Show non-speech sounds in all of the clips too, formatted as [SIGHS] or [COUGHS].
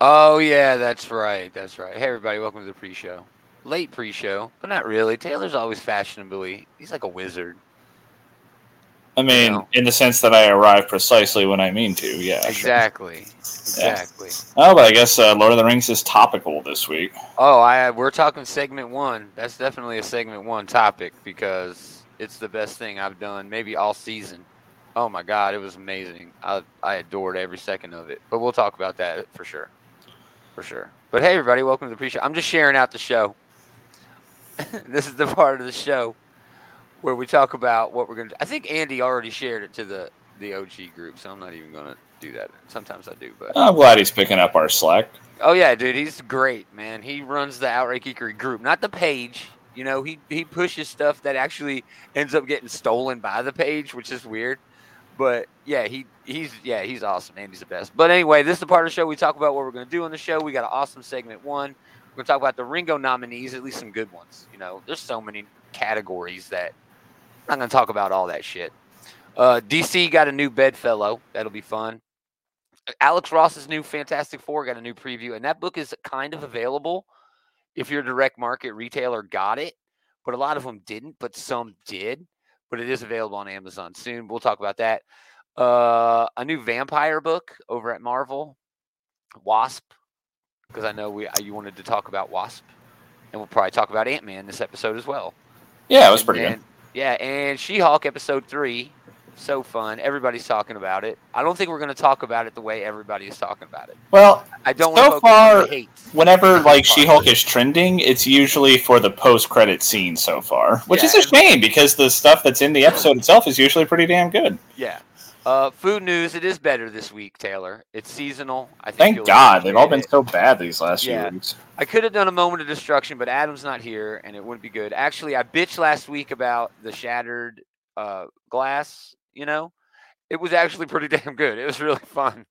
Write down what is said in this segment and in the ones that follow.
Oh yeah, that's right. That's right. Hey everybody, welcome to the pre-show. Late pre-show, but not really. Taylor's always fashionably. He's like a wizard. I mean, know. in the sense that I arrive precisely when I mean to. Yeah. sure. Exactly. [LAUGHS] Exactly. Oh, but I guess uh, Lord of the Rings is topical this week. Oh, I we're talking segment one. That's definitely a segment one topic because it's the best thing I've done maybe all season. Oh my god, it was amazing. I I adored every second of it. But we'll talk about that for sure. For sure. But hey everybody, welcome to the pre-show. I'm just sharing out the show. [LAUGHS] this is the part of the show where we talk about what we're going to I think Andy already shared it to the the OG group, so I'm not even going to do that. Sometimes I do, but I'm glad he's picking up our slack. Oh yeah, dude, he's great, man. He runs the Outright Geekery group, not the page. You know, he he pushes stuff that actually ends up getting stolen by the page, which is weird. But yeah, he he's yeah, he's awesome. Andy's the best. But anyway, this is the part of the show we talk about what we're gonna do on the show. We got an awesome segment one. We're gonna talk about the Ringo nominees, at least some good ones. You know, there's so many categories that I'm not gonna talk about all that shit. Uh, DC got a new bedfellow. That'll be fun. Alex Ross's new Fantastic Four got a new preview, and that book is kind of available if your direct market retailer got it, but a lot of them didn't, but some did. But it is available on Amazon soon. We'll talk about that. Uh, a new vampire book over at Marvel, Wasp, because I know we uh, you wanted to talk about Wasp, and we'll probably talk about Ant Man this episode as well. Yeah, it was And pretty then- good. Yeah, and She Hulk episode three, so fun. Everybody's talking about it. I don't think we're going to talk about it the way everybody is talking about it. Well, I don't So far, hate. whenever like. She-Hulk is trending, it's usually for the post-credit scene so far, which is a shame because the stuff that's in the episode itself is usually pretty damn good. Yeah. Uh, food news. It is better this week, Taylor. It's seasonal. I think. Thank God, they've all been it. so bad these last Yeah. few weeks. I could have done a moment of destruction, but Adam's not here, and it wouldn't be good. Actually, I bitched last week about the shattered uh, glass. You know, it was actually pretty [LAUGHS] damn good. It was really fun.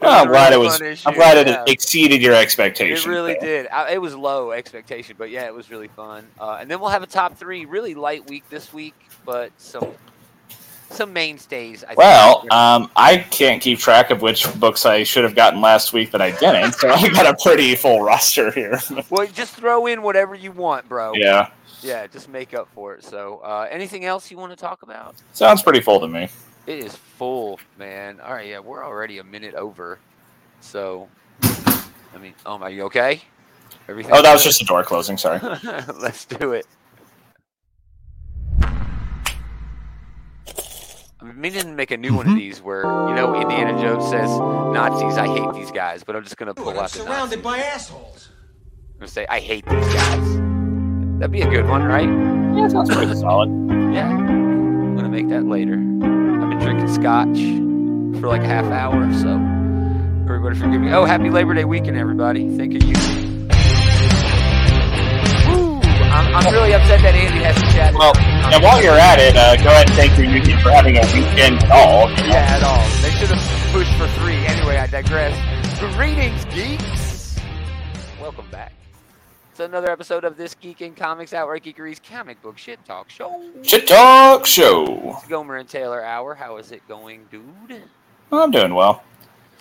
Well, I'm glad it was. I'm glad yeah. it exceeded your expectations. It really did. I, it was low expectation, but yeah, it was really fun. Uh, and then we'll have a top three. Really light week this week, but some some mainstays. I think. Well, um, I can't keep track of which books I should have gotten last week that I didn't, so I got a pretty full roster here. [LAUGHS] well, just throw in whatever you want, bro. yeah, Yeah, just make up for it. So, uh, anything else you want to talk about? sounds pretty full to me. It is full, man. All right, yeah, we're already a minute over. So, I mean, oh, are you okay? Everything. Oh, that was just a door closing. Sorry. [LAUGHS] Let's do it. I'm meaning to make a new one of mm-hmm. these where, you know, Indiana Jones says, Nazis, I hate these guys, but I'm just going to pull I'm out the Nazis. surrounded by assholes. I'm going to say, I hate these guys. That'd be a good one, right? Yeah, sounds pretty solid. Yeah. I'm going to make that later. I've been drinking scotch for like a half hour, so everybody forgive me. Oh, happy Labor Day weekend, everybody. Think of you. I'm, I'm really upset that Andy has to chat. Well, and while you're at it, uh, go ahead and thank your union for having a weekend you know? Yeah, at all. They should have pushed for three. Anyway, I digress. Greetings, geeks. Welcome back. It's another episode of this Geek in Comics Outright Geekery's comic book shit talk show. Shit Talk Show. It's Gomer and Taylor Hour. How is it going, dude? I'm doing well.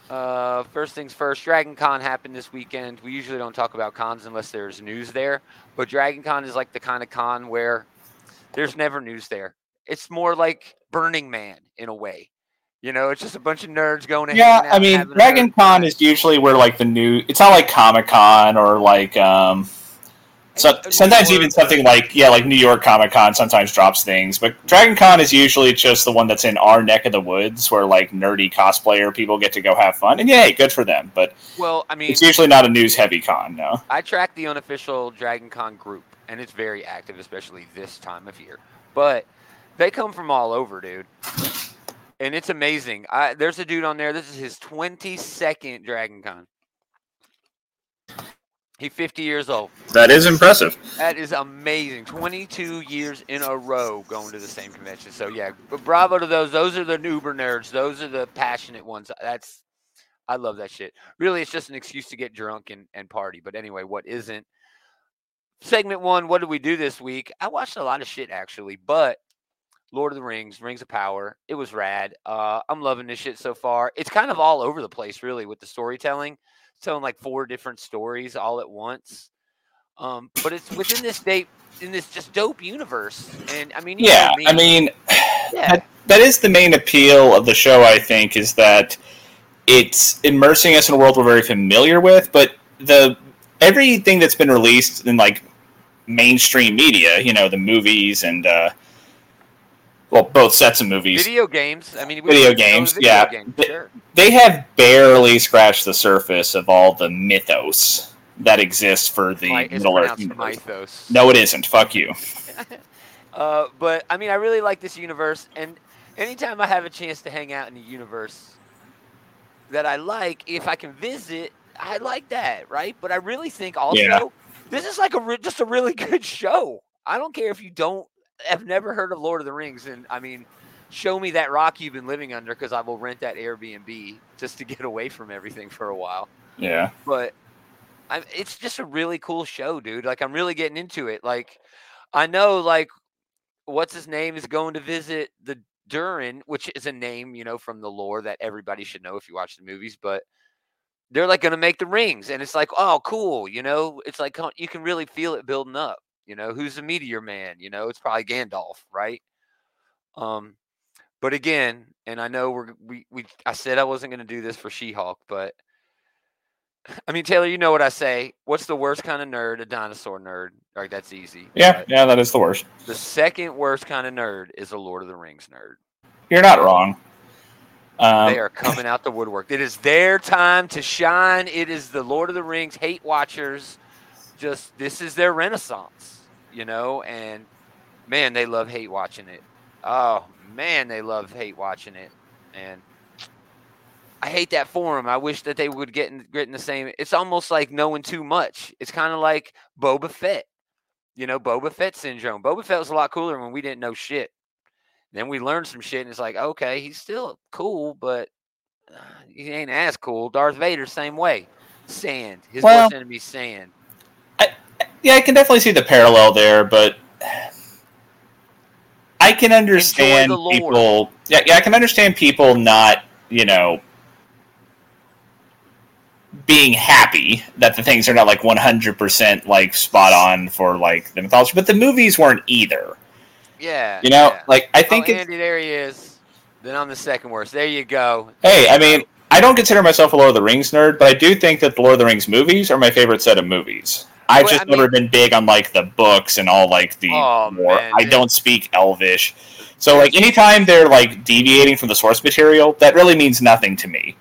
Uh, first things first, Dragon Con happened this weekend. We usually don't talk about cons unless there's news there, but Dragon Con is like the kind of con where there's never news there. It's more like Burning Man in a way. You know, it's just a bunch of nerds going. Yeah, I mean, Dragon Con is usually where like the new. It's not like Comic Con or like um. So sometimes even something like yeah, like New York Comic Con sometimes drops things, but Dragon Con is usually just the one that's in our neck of the woods where like nerdy cosplayer people get to go have fun, and yay, good for them. But Well, I mean, it's usually not a news heavy con, no. I track the unofficial Dragon Con group, and it's very active, especially this time of year. But they come from all over, dude. And it's amazing. I, there's a dude on there. This is his 22nd Dragon Con. He's 50 years old. That is impressive. That is amazing. 22 years in a row going to the same convention. So yeah, but bravo to those. Those are the Uber nerds. Those are the passionate ones. That's I love that shit. Really, it's just an excuse to get drunk and, and party. But anyway, what isn't? Segment one, what did we do this week? I watched a lot of shit actually, but Lord of the Rings, Rings of Power, it was rad. Uh, I'm loving this shit so far. It's kind of all over the place, really, with the storytelling. Telling like four different stories all at once. Um, but it's within this date in this just dope universe, and I mean, Yeah, know me. I mean, [SIGHS] yeah, that, that is the main appeal of the show. I think is that it's immersing us in a world we're very familiar with, but the everything that's been released in like mainstream media, you know, the movies and uh, well, both sets of movies, video games. I mean, Video can go to games, video yeah. games, sure. they have barely scratched the surface of all the mythos that exists for the it's Middle Earth universe. mythos. No, it isn't. Fuck you. [LAUGHS] Uh, but I mean, I really like this universe, and anytime I have a chance to hang out in a universe that I like, if I can visit, I like that, right? But I really think also Yeah. this is like a re- just a really [LAUGHS] good show. I don't care if you don't have never heard of Lord of the Rings, and I mean, show me that rock you've been living under because I will rent that Airbnb just to get away from everything for a while Yeah. but I, it's just a really cool show, dude. Like I'm really getting into it. Like I know, like what's his name is going to visit the Durin, which is a name you know from the lore that everybody should know if you watch the movies. But they're like going to make the rings, and it's like, oh, cool. You know, it's like you can really feel it building up. You know, who's the meteor man? You know, it's probably Gandalf, right? Um, but again, and I know we're we we I said I wasn't going to do this for She-Hulk, but [LAUGHS] I mean, Taylor, you know what I say. What's the worst kind of nerd? A dinosaur nerd. Like that's easy. Yeah. Yeah. That is the worst. The second worst kind of nerd is a Lord of the Rings nerd. You're not wrong. Um, they are coming out the woodwork. It is their time to shine. It is the Lord of the Rings hate watchers. Just this is their renaissance, you know. And man, they love hate watching it. Oh man, they love hate watching it. And I hate that for them. I wish that they would get in, get in the same. It's almost like knowing too much. It's kind of like Boba Fett. You know, Boba Fett syndrome. Boba Fett was a lot cooler when we didn't know shit. Then we learned some shit, and it's like, okay, he's still cool, but uh, he ain't as cool. Darth Vader, same way. Sand. His Well- worst enemy, sand. Yeah, I can definitely see the parallel there, but I can understand people. Yeah, yeah, I can understand people not, you know, being happy that the things are not like one hundred percent like spot on for like the mythology, but the movies weren't either. Yeah. You know, yeah. like I Oh, think it's Andy, there he is. Then I'm the second worst. There you go. Hey, I mean, I don't consider myself a Lord of the Rings nerd, but I do think that the Lord of the Rings movies are my favorite set of movies. I've Well, just I mean- never been big on like the books and all like the Oh, lore. man, I dude. don't speak Elvish, so like anytime they're like deviating from the source material, that really means nothing to me.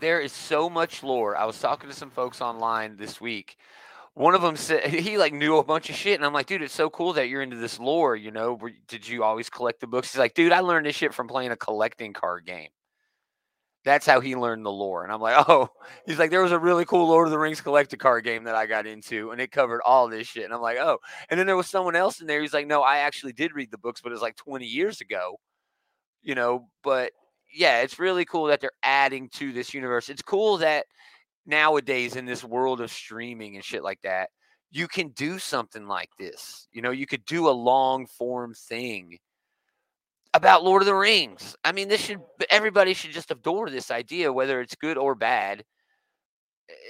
there is so much lore. I was talking to some folks online this week. One of them said [LAUGHS] he like knew a bunch of shit, and I'm like, dude, it's so cool that you're into this lore. You know, did you always collect the books? He's like, dude, I learned this shit from playing a collecting card game. That's how he learned the lore, and I'm like, [LAUGHS] oh, he's like, there was a really cool Lord of the Rings collector card game that I got into, and it covered all this shit, and I'm like, oh, and then there was someone else in there. He's like, no, I actually did read the books, but it was like 20 years ago, you know, but yeah, it's really cool that they're adding to this universe. It's cool that nowadays in this world of streaming and shit like that, you can do something like this. You know, you could do a long form thing about Lord of the Rings. I mean, this should everybody should just adore this idea, whether it's good or bad.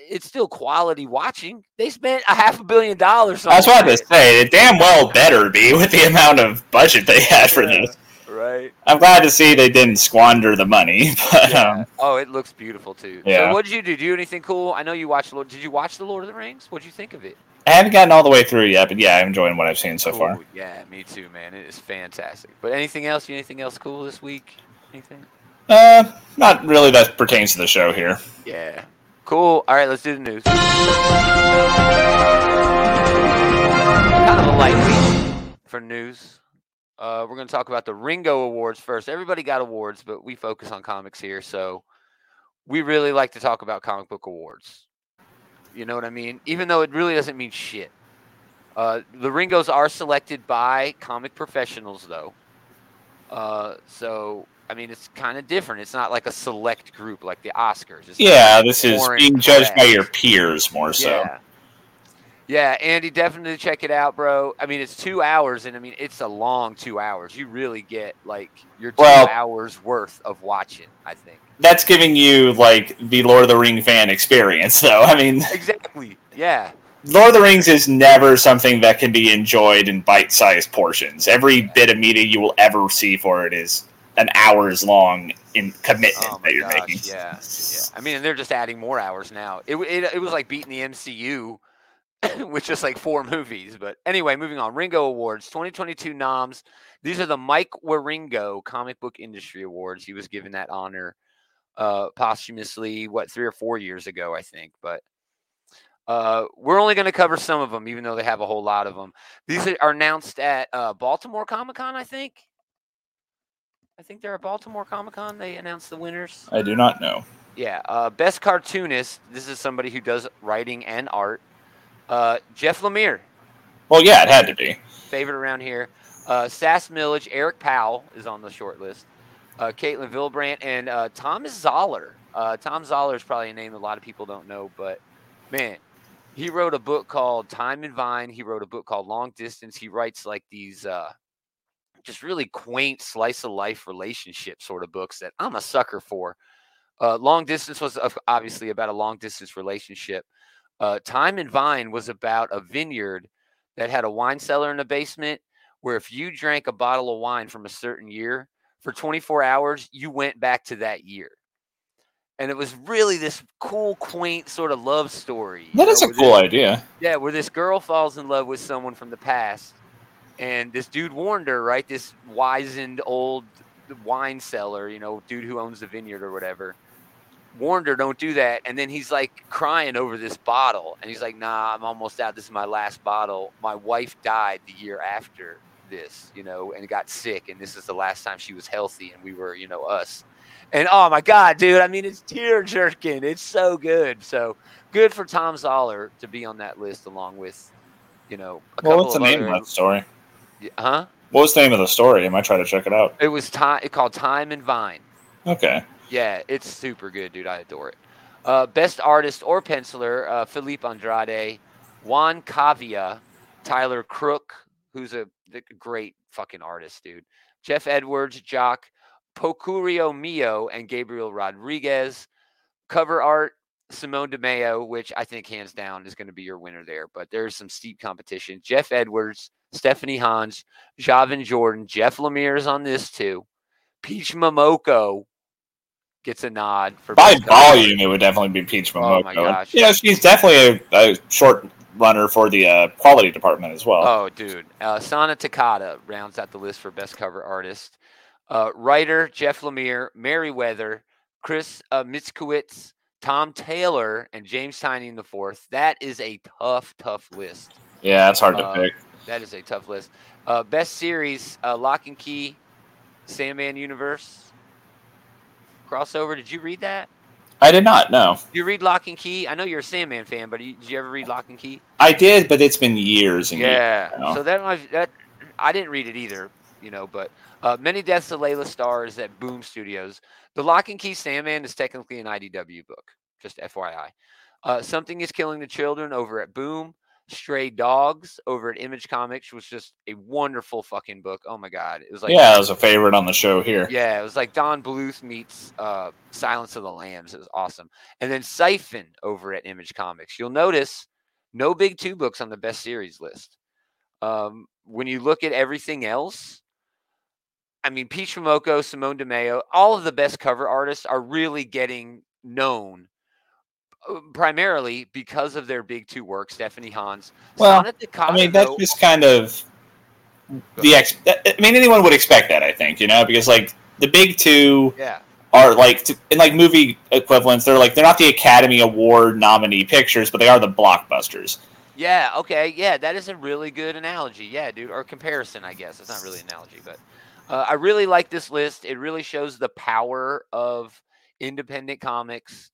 It's still quality watching. They spent a half a billion dollars. on I was say, it damn well better be with the amount of budget they had for Yeah. this. Right? I'm glad to see they didn't squander the money, [LAUGHS] but Yeah. um, oh, it looks beautiful too. Yeah. So, what did you do? Do you anything cool? I know you watched. Lord. Did you watch the Lord of the Rings? What did you think of it? I haven't gotten all the way through yet. But yeah, I'm enjoying what I've seen so far. Yeah, me too, man. It is fantastic. But anything else? You anything else cool this week? Anything? Uh, not really that pertains to the show here. Yeah. Cool. All right, let's do the news. Kind of a light week for news. Uh, we're going to talk about the Ringo Awards first. Everybody got awards, but we focus on comics here, so we really like to talk about comic book awards. You know what I mean? Even though it really doesn't mean shit. Uh, the Ringos are selected by comic professionals, though. Uh, so I mean, it's kind of different. It's not like a select group like the Oscars. It's Yeah, this is being judged by your peers more so. Yeah. Yeah, Andy, definitely check it out, bro. I mean, it's two hours, and I mean, it's a long two hours. You really get like your two Well- hours worth of watching. I think. that's giving you like the Lord of the Ring fan experience, though. [LAUGHS] I mean, exactly. Yeah. Lord of the Rings is never something that can be enjoyed in bite-sized portions. Every bit of media you will ever see for it is an hours long in commitment Oh that you're gosh, making. yeah, yeah. I mean, they're just adding more hours now. It, it it was like beating the MCU [COUGHS] with just like four movies. But anyway, moving on. Ringo Awards 2022 noms. These are the Mike Wieringo Comic Book Industry Awards. He was given that honor uh, posthumously, what three or four years ago, I think. But uh, we're only going to cover some of them, even though they have a whole lot of them. These are announced at uh, Baltimore Comic Con, I think. I think they're at Baltimore Comic Con. They announced the winners. I do not know. Yeah, uh, best cartoonist. This is somebody who does writing and art. Uh, Jeff Lemire, Well, yeah, it had to be. favorite around here. Uh, Sas Milledge, Eric Powell is on the short list. Uh, Caitlin Villebrandt and uh, Thomas Zahler. Uh, Thom Zahler is probably a name a lot of people don't know, but man, he wrote a book called Time and Vine. He wrote a book called Long Distance. He writes like these uh, just really quaint slice of life relationship sort of books that I'm a sucker for. Uh, long distance was obviously about a long distance relationship. Uh, Time and Vine was about a vineyard that had a wine cellar in the basement where if you drank a bottle of wine from a certain year for 24 hours, you went back to that year. And it was really this cool, quaint sort of love story. That is know, a cool this- idea. yeah, where this girl falls in love with someone from the past, and this dude warned her, right? This wizened old wine seller, you know, dude who owns the vineyard or whatever, warned her, don't do that. And then he's like crying over this bottle, and he's like, Nah, I'm almost out. This is my last bottle. My wife died the year after this, you know, and got sick, and this is the last time she was healthy, and we were, you know, us. And oh my god, dude! I mean, it's tear jerking. It's so good. So good for Thom Zahler to be on that list along with, you know, a Well, couple what's the name other, of that story? Huh? What was the name of the story? I might try to check it out. It was time. It called Time and Vine. Okay. Yeah, it's super good, dude. I adore it. Uh, best artist or penciler: uh, Filipe Andrade, Juan Cavia, Tyler Crook, who's a, great fucking artist, dude. Jeff Edwards, Jock, Pocurio Mio, and Gabriel Rodriguez. Cover art: Simone Di Meo, which I think hands down is going to be your winner there. But there's some steep competition. Jeff Edwards, Stephanie Hans, Javin Jordan, Jeff Lemire is on this too. Peach Momoko gets a nod for By volume, it would definitely be Peach Momoko. Oh my gosh. Yeah, she's definitely a, a short runner for the uh, quality department as well. Oh, dude. Uh, Sana Takeda rounds out the list for best cover artist. Uh, writer Jeff Lemire, Merriweather, Chris uh, Mitskowitz, Tom Taylor, and James Tynion the fourth. That is a tough, tough list. yeah, it's hard to uh, pick. That is a tough list. Uh, best series: uh, Locke and Key, Sandman Universe, crossover. Did you read that? I did not No. Did you read Locke and Key? I know you're a Sandman fan, but did you ever read Locke and Key? I did, but it's been years and Yeah. years. now. So that that. I didn't read it either, you know. But uh, many deaths of Laila stars at Boom Studios. The Locke and Key Sandman is technically an IDW book. Just FYI. Uh, Something is killing the children over at Boom. Stray Dogs over at Image Comics was just a wonderful fucking book. Oh my god, it was like yeah, it was a favorite on the show here. yeah, it was like Don Bluth meets uh, Silence of the Lambs. It was awesome. And then Siphon over at Image Comics. You'll notice no big two books on the best series list. Um, when you look at everything else, I mean, Peach Momoko, Simone Di Meo, all of the best cover artists are really getting known primarily because of their big two works, Stephanie Hans. Well, Sonnet I mean, that's though- just kind of the ex. I mean, anyone would expect that. I think you know because like the big two yeah. are like in like movie equivalents. They're like they're not the Academy Award nominee pictures, but they are the blockbusters. Yeah, okay. Yeah, that is a really good analogy. Yeah, dude. Or comparison, I guess. It's not really an analogy, but uh, I really like this list. It really shows the power of independent comics.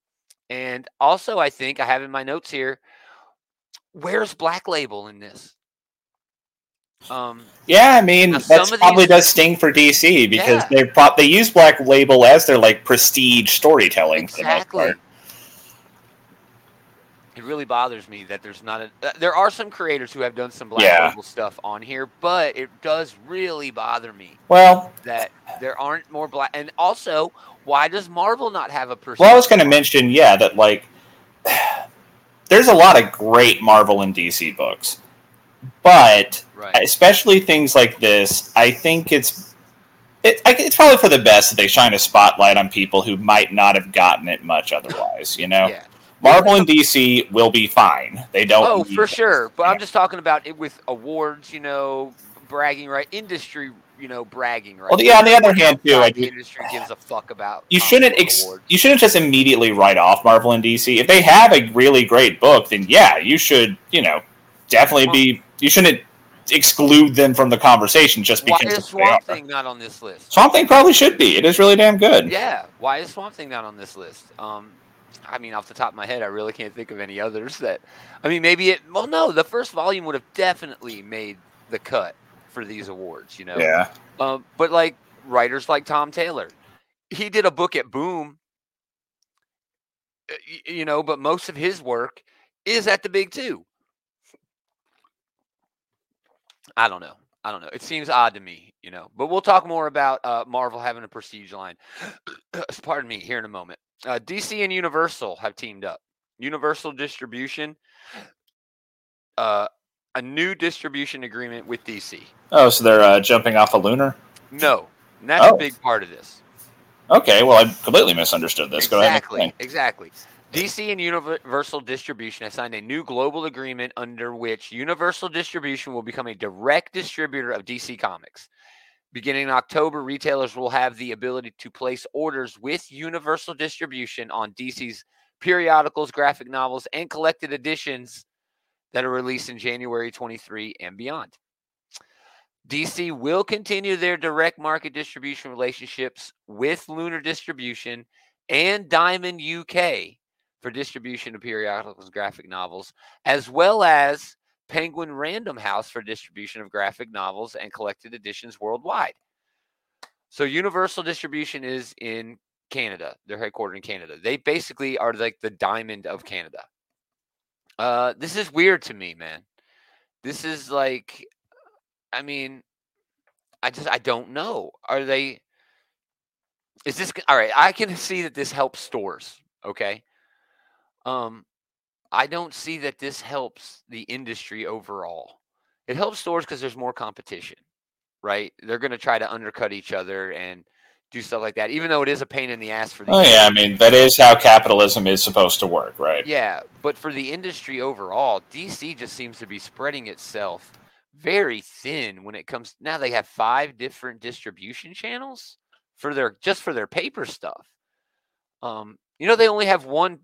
And also, I think I have in my notes here where's Black Label in this? Um, Yeah, I mean that's probably these- does sting for DC because Yeah. they pro- they use Black Label as their like prestige storytelling for the most exactly. part. It really bothers me that there's not a. uh, There are some creators who have done some Black Yeah. Label stuff on here, but it does really bother me Well, that There aren't more black. And also, why does Marvel not have a person? Well, I was going to mention, yeah, that like [SIGHS] there's a lot of great Marvel and DC books, but Right. especially things like this, I think it's it, it's probably for the best that they shine a spotlight on people who might not have gotten it much otherwise. You know, Yeah. Marvel and DC will be fine. They don't. Oh, for sure. But I'm just talking about it with awards, you know, bragging right, industry, you know, bragging right. Well, yeah. On the other hand, too, I the industry gives a fuck about. you shouldn't ex- you shouldn't just immediately write off Marvel and DC. If they have a really great book, then yeah, you should you know definitely be. You shouldn't exclude them from the conversation just because. Why is. Swamp Thing not on this list? Swamp Thing probably should be. It is really damn good. Yeah, why is Swamp Thing not on this list? Um, I mean, off the top of my head, I really can't think of any others that. I mean, maybe it. Well, no, the first volume would have definitely made the cut for these awards. You know. Yeah. Um, but like writers like Tom Taylor, he did a book at Boom. You know, but most of his work is at the big two. I don't know. I don't know. It seems odd to me, you know. But we'll talk more about uh, Marvel having a prestige line. [COUGHS] Pardon me, here in a moment. Uh, DC and Universal have teamed up. Universal Distribution, uh, a new distribution agreement with DC. Oh, so they're uh, jumping off a lunar. No, that's Oh. a big part of this. Okay, well, I completely misunderstood this. Go ahead. Exactly. Exactly. DC and Universal Distribution have signed a new global agreement under which Universal Distribution will become a direct distributor of DC Comics. Beginning in October, retailers will have the ability to place orders with Universal Distribution on DC's periodicals, graphic novels, and collected editions that are released in January 23 and beyond. DC will continue their direct market distribution relationships with Lunar Distribution and Diamond UK for distribution of periodicals and graphic novels, as well as Penguin Random House for distribution of graphic novels and collected editions worldwide. So Universal Distribution is in Canada. They're headquartered in Canada. They basically are like the diamond of Canada. Uh, this is weird to me, man. This is like, I mean, I just I don't know. Are they? Is this all right? I can [LAUGHS] see that this helps stores. Okay. Um, I don't see that this helps the industry overall. It helps stores because there's more competition, right? They're going to try to undercut each other and do stuff like that, even though it is a pain in the ass for the Oh yeah, I mean that is how capitalism is supposed to work, right? yeah, but for the industry overall, DC just seems to be spreading itself very thin when it comes. Now they have five different distribution channels for their just for their paper stuff. Um, you know, they only have one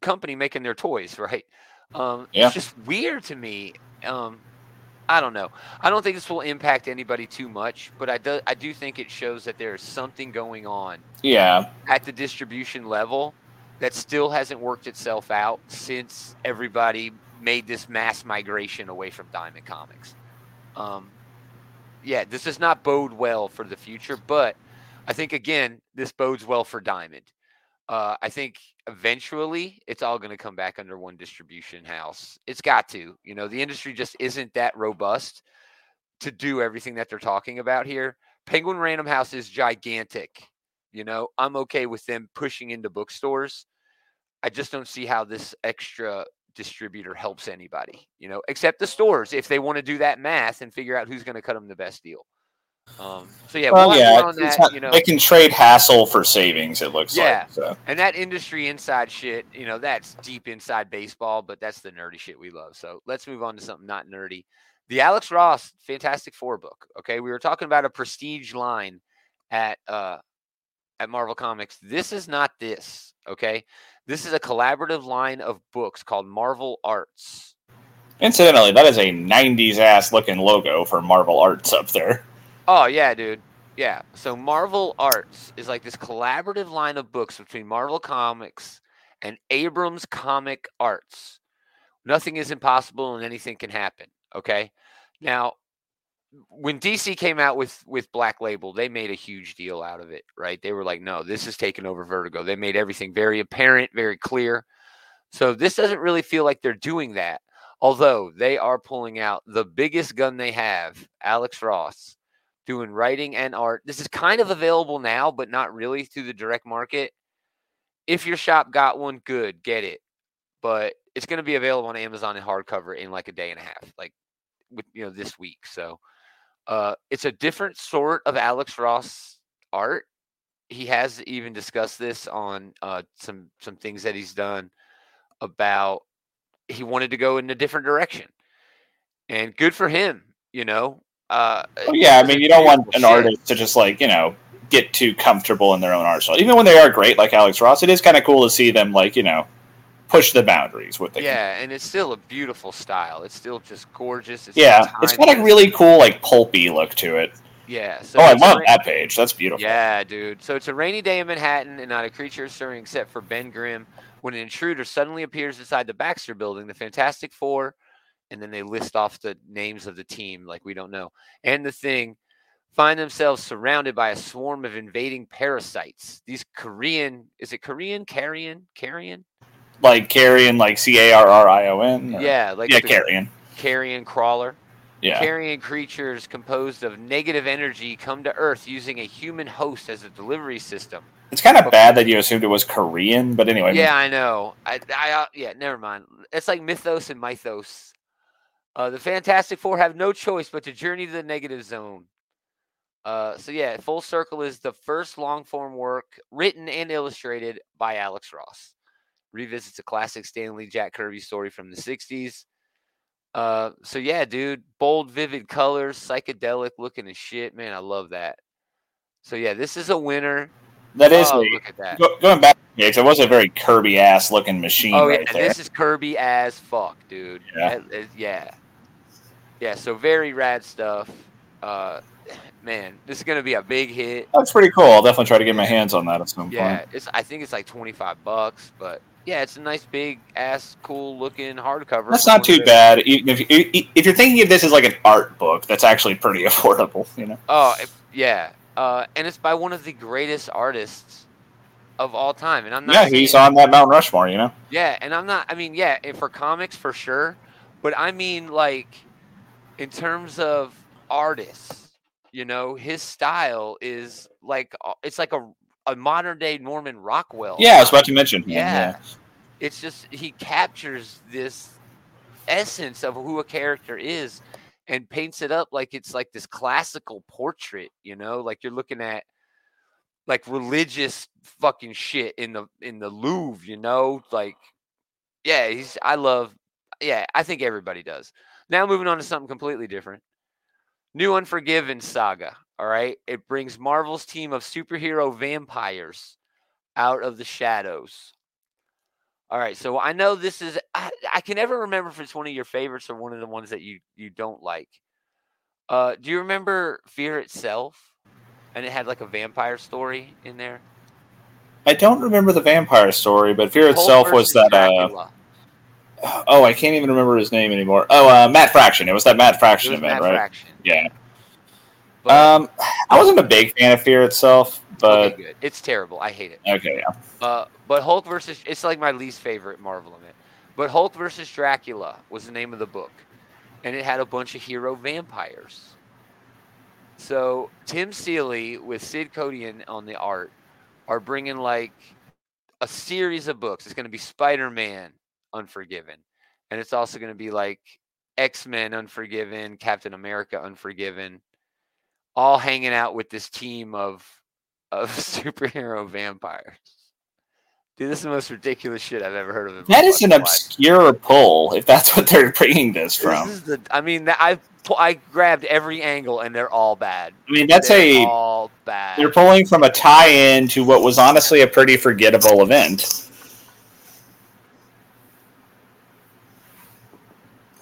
company making their toys, [LAUGHS] right? Um, Yeah. It's just weird to me. Um, I don't know. I don't think this will impact anybody too much, but I do. I do think it shows that there is something going on Yeah. at the distribution level that still hasn't worked itself out since everybody made this mass migration away from Diamond Comics. Um, yeah, this does not bode well for the future, but I think again this bodes well for Diamond. Uh, I think eventually it's all going to come back under one distribution house. It's got to. You know, the industry just isn't that robust to do everything that they're talking about here. Penguin Random House is gigantic. You know, I'm okay with them pushing into bookstores. I just don't see how this extra distributor helps anybody, you know, except the stores if they want to do that math and figure out who's going to cut them the best deal. Um, so yeah, Well, we'll yeah, on that, not- you know, they can trade hassle for savings. It looks Yeah. like. So. and that industry inside shit, you know, that's deep inside baseball, but that's the nerdy shit we love. So let's move on to something not nerdy. The Alex Ross Fantastic Four book. Okay, we were talking about a prestige line at uh at Marvel Comics. This is not this. Okay, this is a collaborative line of books called Marvel Arts. Incidentally, that is a '90s ass looking logo for Marvel Arts up there. Oh yeah, dude. Yeah. So Marvel Arts is like this collaborative line of books between Marvel Comics and Abrams Comic Arts. Nothing is impossible and anything can happen. Okay. Now, when DC came out with with Black Label, they made a huge deal out of it, right? They were like, "No, this is taking over Vertigo." They made everything very apparent, very clear. So this doesn't really feel like they're doing that. Although they are pulling out the biggest gun they have, Alex Ross, doing writing and art. This is kind of available now, but not really through the direct market. If your shop got one, good, get it. But it's going to be available on Amazon in hardcover in like a day and a half, like with you know this week. So uh, it's a different sort of Alex Ross art. He has even discussed this on uh, some some things that he's done about he wanted to go in a different direction, and good for him. You know, uh, well, yeah. I mean, you don't want an shit. artist to just like you know get too comfortable in their own art style. Even when they are great, like Alex Ross, it is kind of cool to see them like you know push the boundaries with the Yeah, and it's still a beautiful style. It's still just gorgeous. It's yeah. It's got a really cool like pulpy look to it. yeah. So oh, I love ra- that page. That's beautiful. Yeah, dude. So it's a rainy day in Manhattan, and not a creature is stirring except for Ben Grimm. When an intruder suddenly appears inside the Baxter Building, the Fantastic Four, and then they list off the names of the team like we don't know, and the Thing find themselves surrounded by a swarm of invading parasites. These Korean, is it Korean? Carrion? Carrion? Like carrion, like C A R R I O N. Yeah, like yeah, carrion. carrion crawler. Yeah. Carrion creatures composed of negative energy come to Earth using a human host as a delivery system. It's kind of bad that you assumed it was Korean, but anyway. Yeah, I know. I, I, uh, yeah, never mind. It's like mythos and mythos. Uh, the Fantastic Four have no choice but to journey to the negative zone. Uh, so yeah, Full Circle is the first long form work written and illustrated by Alex Ross. Revisits a classic Stan Lee Jack Kirby story from the '60s. Uh, so yeah, dude, bold, vivid colors, psychedelic looking as shit. Man, I love that. So yeah, this is a winner. That is oh, look at that. Go, going back, yeah, it was a very Kirby ass looking machine Oh right yeah, this is Kirby as fuck, dude. Yeah. That yeah, yeah. So very rad stuff. Uh, man, this is gonna be a big hit. That's pretty cool. I'll definitely try to get my hands on that at some Yeah, point. it's. I think it's like twenty five bucks, but yeah, it's a nice big ass, cool looking hardcover. That's not too bad. If, if you're thinking of this as like an art book, that's actually pretty [LAUGHS] affordable. You know. Oh yeah, uh, and it's by one of the greatest artists of all time. And I'm not. Yeah, saying- he's on that Mount Rushmore. You know. Yeah, and I'm not. I mean, yeah, for comics for sure, but I mean like in terms of artists. You know, his style is like it's like a a modern day Norman Rockwell. Yeah, I was about to mention. him, Yeah. It's just he captures this essence of who a character is and paints it up like it's like this classical portrait, you know, like you're looking at like religious fucking shit in the in the Louvre, you know? Like yeah, he's I love yeah, I think everybody does. Now moving on to something completely different. New Unforgiven saga, all right? It brings Marvel's team of superhero vampires out of the shadows. All right, so I know this is I, I can never remember if it's one of your favorites or one of the ones that you you don't like. Uh, do you remember Fear itself? And it had like a vampire story in there. I don't remember the vampire story, but Fear itself was that. Uh. Oh, I can't even remember his name anymore. Oh, uh, Matt Fraction. It was that Matt Fraction event, Matt right? Fraction. Yeah. But, Um, I wasn't a big fan of Fear itself, but okay. It's terrible. I hate it. okay, yeah. Uh, but Hulk versus it's like my least favorite Marvel event. But Hulk versus Dracula was the name of the book, and it had a bunch of hero vampires. So Tim Seeley with Sid Kotian on the art are bringing like a series of books. It's going to be Spider-Man Unforgiven, and it's also going to be like X-Men Unforgiven, Captain America Unforgiven, all hanging out with this team of [LAUGHS] of superhero vampires. Dude, this is the most ridiculous shit I've ever heard of. That is an life. obscure pull, if that's what they're bringing this This from. is the. I mean, I I grabbed every angle and they're all bad. I mean, that's They're a all bad. You're pulling from a tie-in to what was honestly a pretty forgettable event.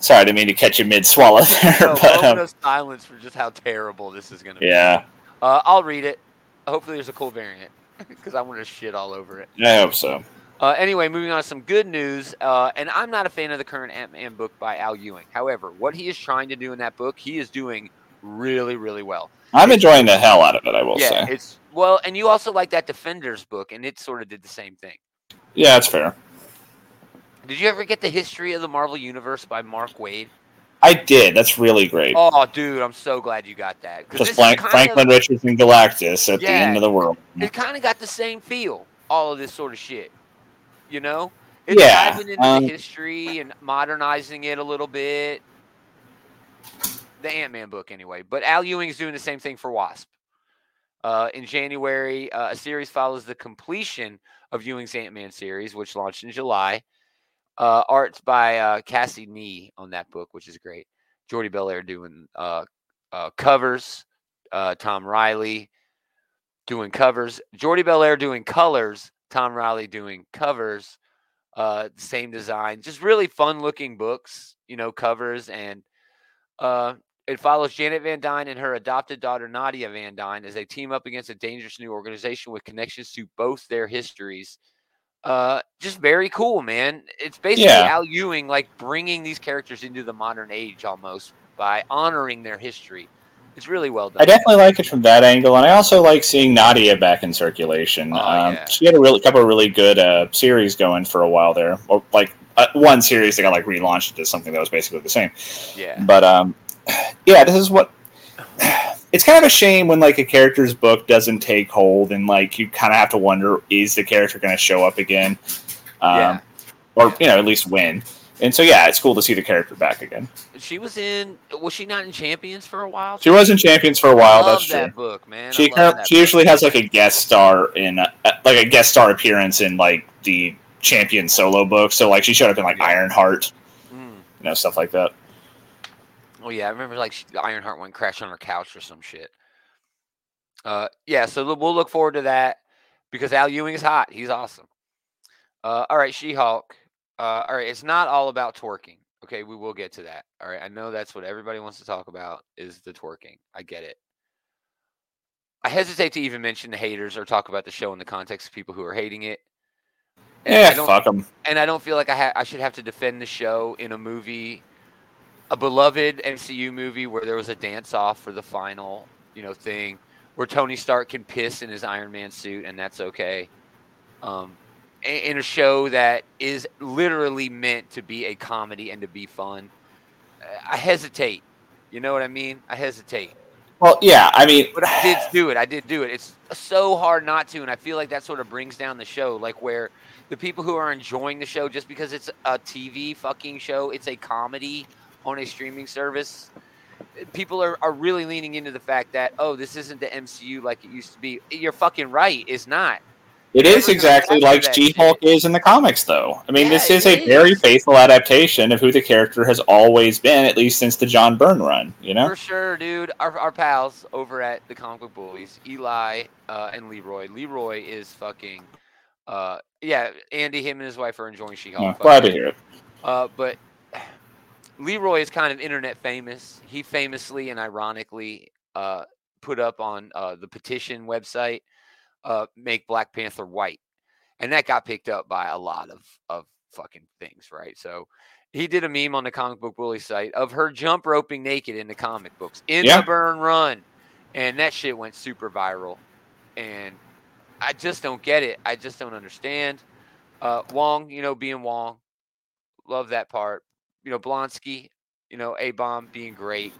Sorry, I didn't mean to catch you mid-swallow there, No, but um, silence for just how terrible this is gonna be. yeah, Uh, I'll read it. Hopefully, there's a cool variant [LAUGHS] because I want to shit all over it. I hope so. Uh, anyway, moving on to some good news. Uh, and I'm not a fan of the current Ant Man book by Al Ewing. However, what he is trying to do in that book, he is doing really, really well. I'm enjoying the hell out of it. I will yeah, say. it's well, and you also like that Defenders book, and it sort of did the same thing. Yeah, that's fair. Did you ever get the history of the Marvel Universe by Mark Waid? I did. That's really great. Oh, dude, I'm so glad you got that. Just Frank, Franklin of- Richards and Galactus at the end of the world. it kind of got the same feel. All of this sort of shit, you know. It's Yeah, diving into um, the history and modernizing it a little bit. The Ant Man book, anyway. But Al Ewing is doing the same thing for Wasp. Uh, in January, uh, a series follows the completion of Ewing's Ant Man series, which launched in July. Uh, art's by uh, Kasia Nie on that book, which is great. Jordie Bellaire doing uh, uh, covers. Uh, Tom Reilly doing covers. Jordie Bellaire doing colors. Tom Reilly doing covers. Uh, same design. Just really fun looking books, you know, covers. And uh, it follows Janet Van Dyne and her adopted daughter, Nadia Van Dyne, as they team up against a dangerous new organization with connections to both their histories. Uh, just very cool, man. It's basically Yeah. Al Ewing like bringing these characters into the modern age almost by honoring their history. It's really well done. I definitely like it from that angle, and I also like seeing Nadia back in circulation. Oh, um, yeah. She had a really couple of really good uh, series going for a while there, or like uh, one series that got like relaunched into something that was basically the same. yeah. But um, [SIGHS] yeah, this is what. It's kind of a shame when like a character's book doesn't take hold, and like you kind of have to wonder: is the character going to show up again? Um, Yeah. Or you know, at least win. And so yeah, it's cool to see the character back again. She was in. Was she not in Champions for a while? She was in Champions for a while. I love that's true. book, man. She I love that she book. usually has like a guest star in uh, like a guest star appearance in like the champion solo book. So like she showed up in like Yeah. Ironheart, Mm. you know, stuff like that. Oh yeah, I remember like she, Ironheart went crash on her couch or some shit. Uh, yeah, so we'll look forward to that because Al Ewing is hot. He's awesome. Uh, all right, She-Hulk. Uh, all right, it's not all about twerking. Okay, we will get to that. All right, I know that's what everybody wants to talk about is the twerking. I get it. I hesitate to even mention the haters or talk about the show in the context of people who are hating it. And I Yeah, don't- fuck them. and I don't feel like I ha- I should have to defend the show in a movie, a beloved MCU movie where there was a dance off for the final, you know, thing where Tony Stark can piss in his Iron Man suit and that's okay. Um, in a show that is literally meant to be a comedy and to be fun, I hesitate. You know what I mean? I hesitate. Well, yeah, I mean, But I did do it. I did do it. It's so hard not to, and I feel like that sort of brings down the show. Like where the people who are enjoying the show just because it's a TV fucking show, it's a comedy on a streaming service. People are, are really leaning into the fact that oh, this isn't the MCU like it used to be. You're fucking right. It's not. it Never is gonna exactly like that She-Hulk is in the comics, though. I mean, Yeah, this is a is. very faithful adaptation of who the character has always been, at least since the John Byrne run. You know, For sure, dude. Our, our pals over at the Comic Book Bullies, Eli uh, and Leroy. Leroy is fucking. Uh, yeah, Andy, him and his wife are enjoying She-Hulk. Yeah, glad to hear it. Uh, but Leroy is kind of internet famous. He famously and ironically uh, put up on uh, the petition website, uh, "Make Black Panther White," and that got picked up by a lot of of fucking things, right? So he did a meme on the comic book bully site of her jump roping naked in the comic books in Yeah. the Byrne run, and that shit went super viral. And I just don't get it. I just don't understand. Uh, Wong, you know, being Wong, love that part. You know, Blonsky, you know, A Bomb being great.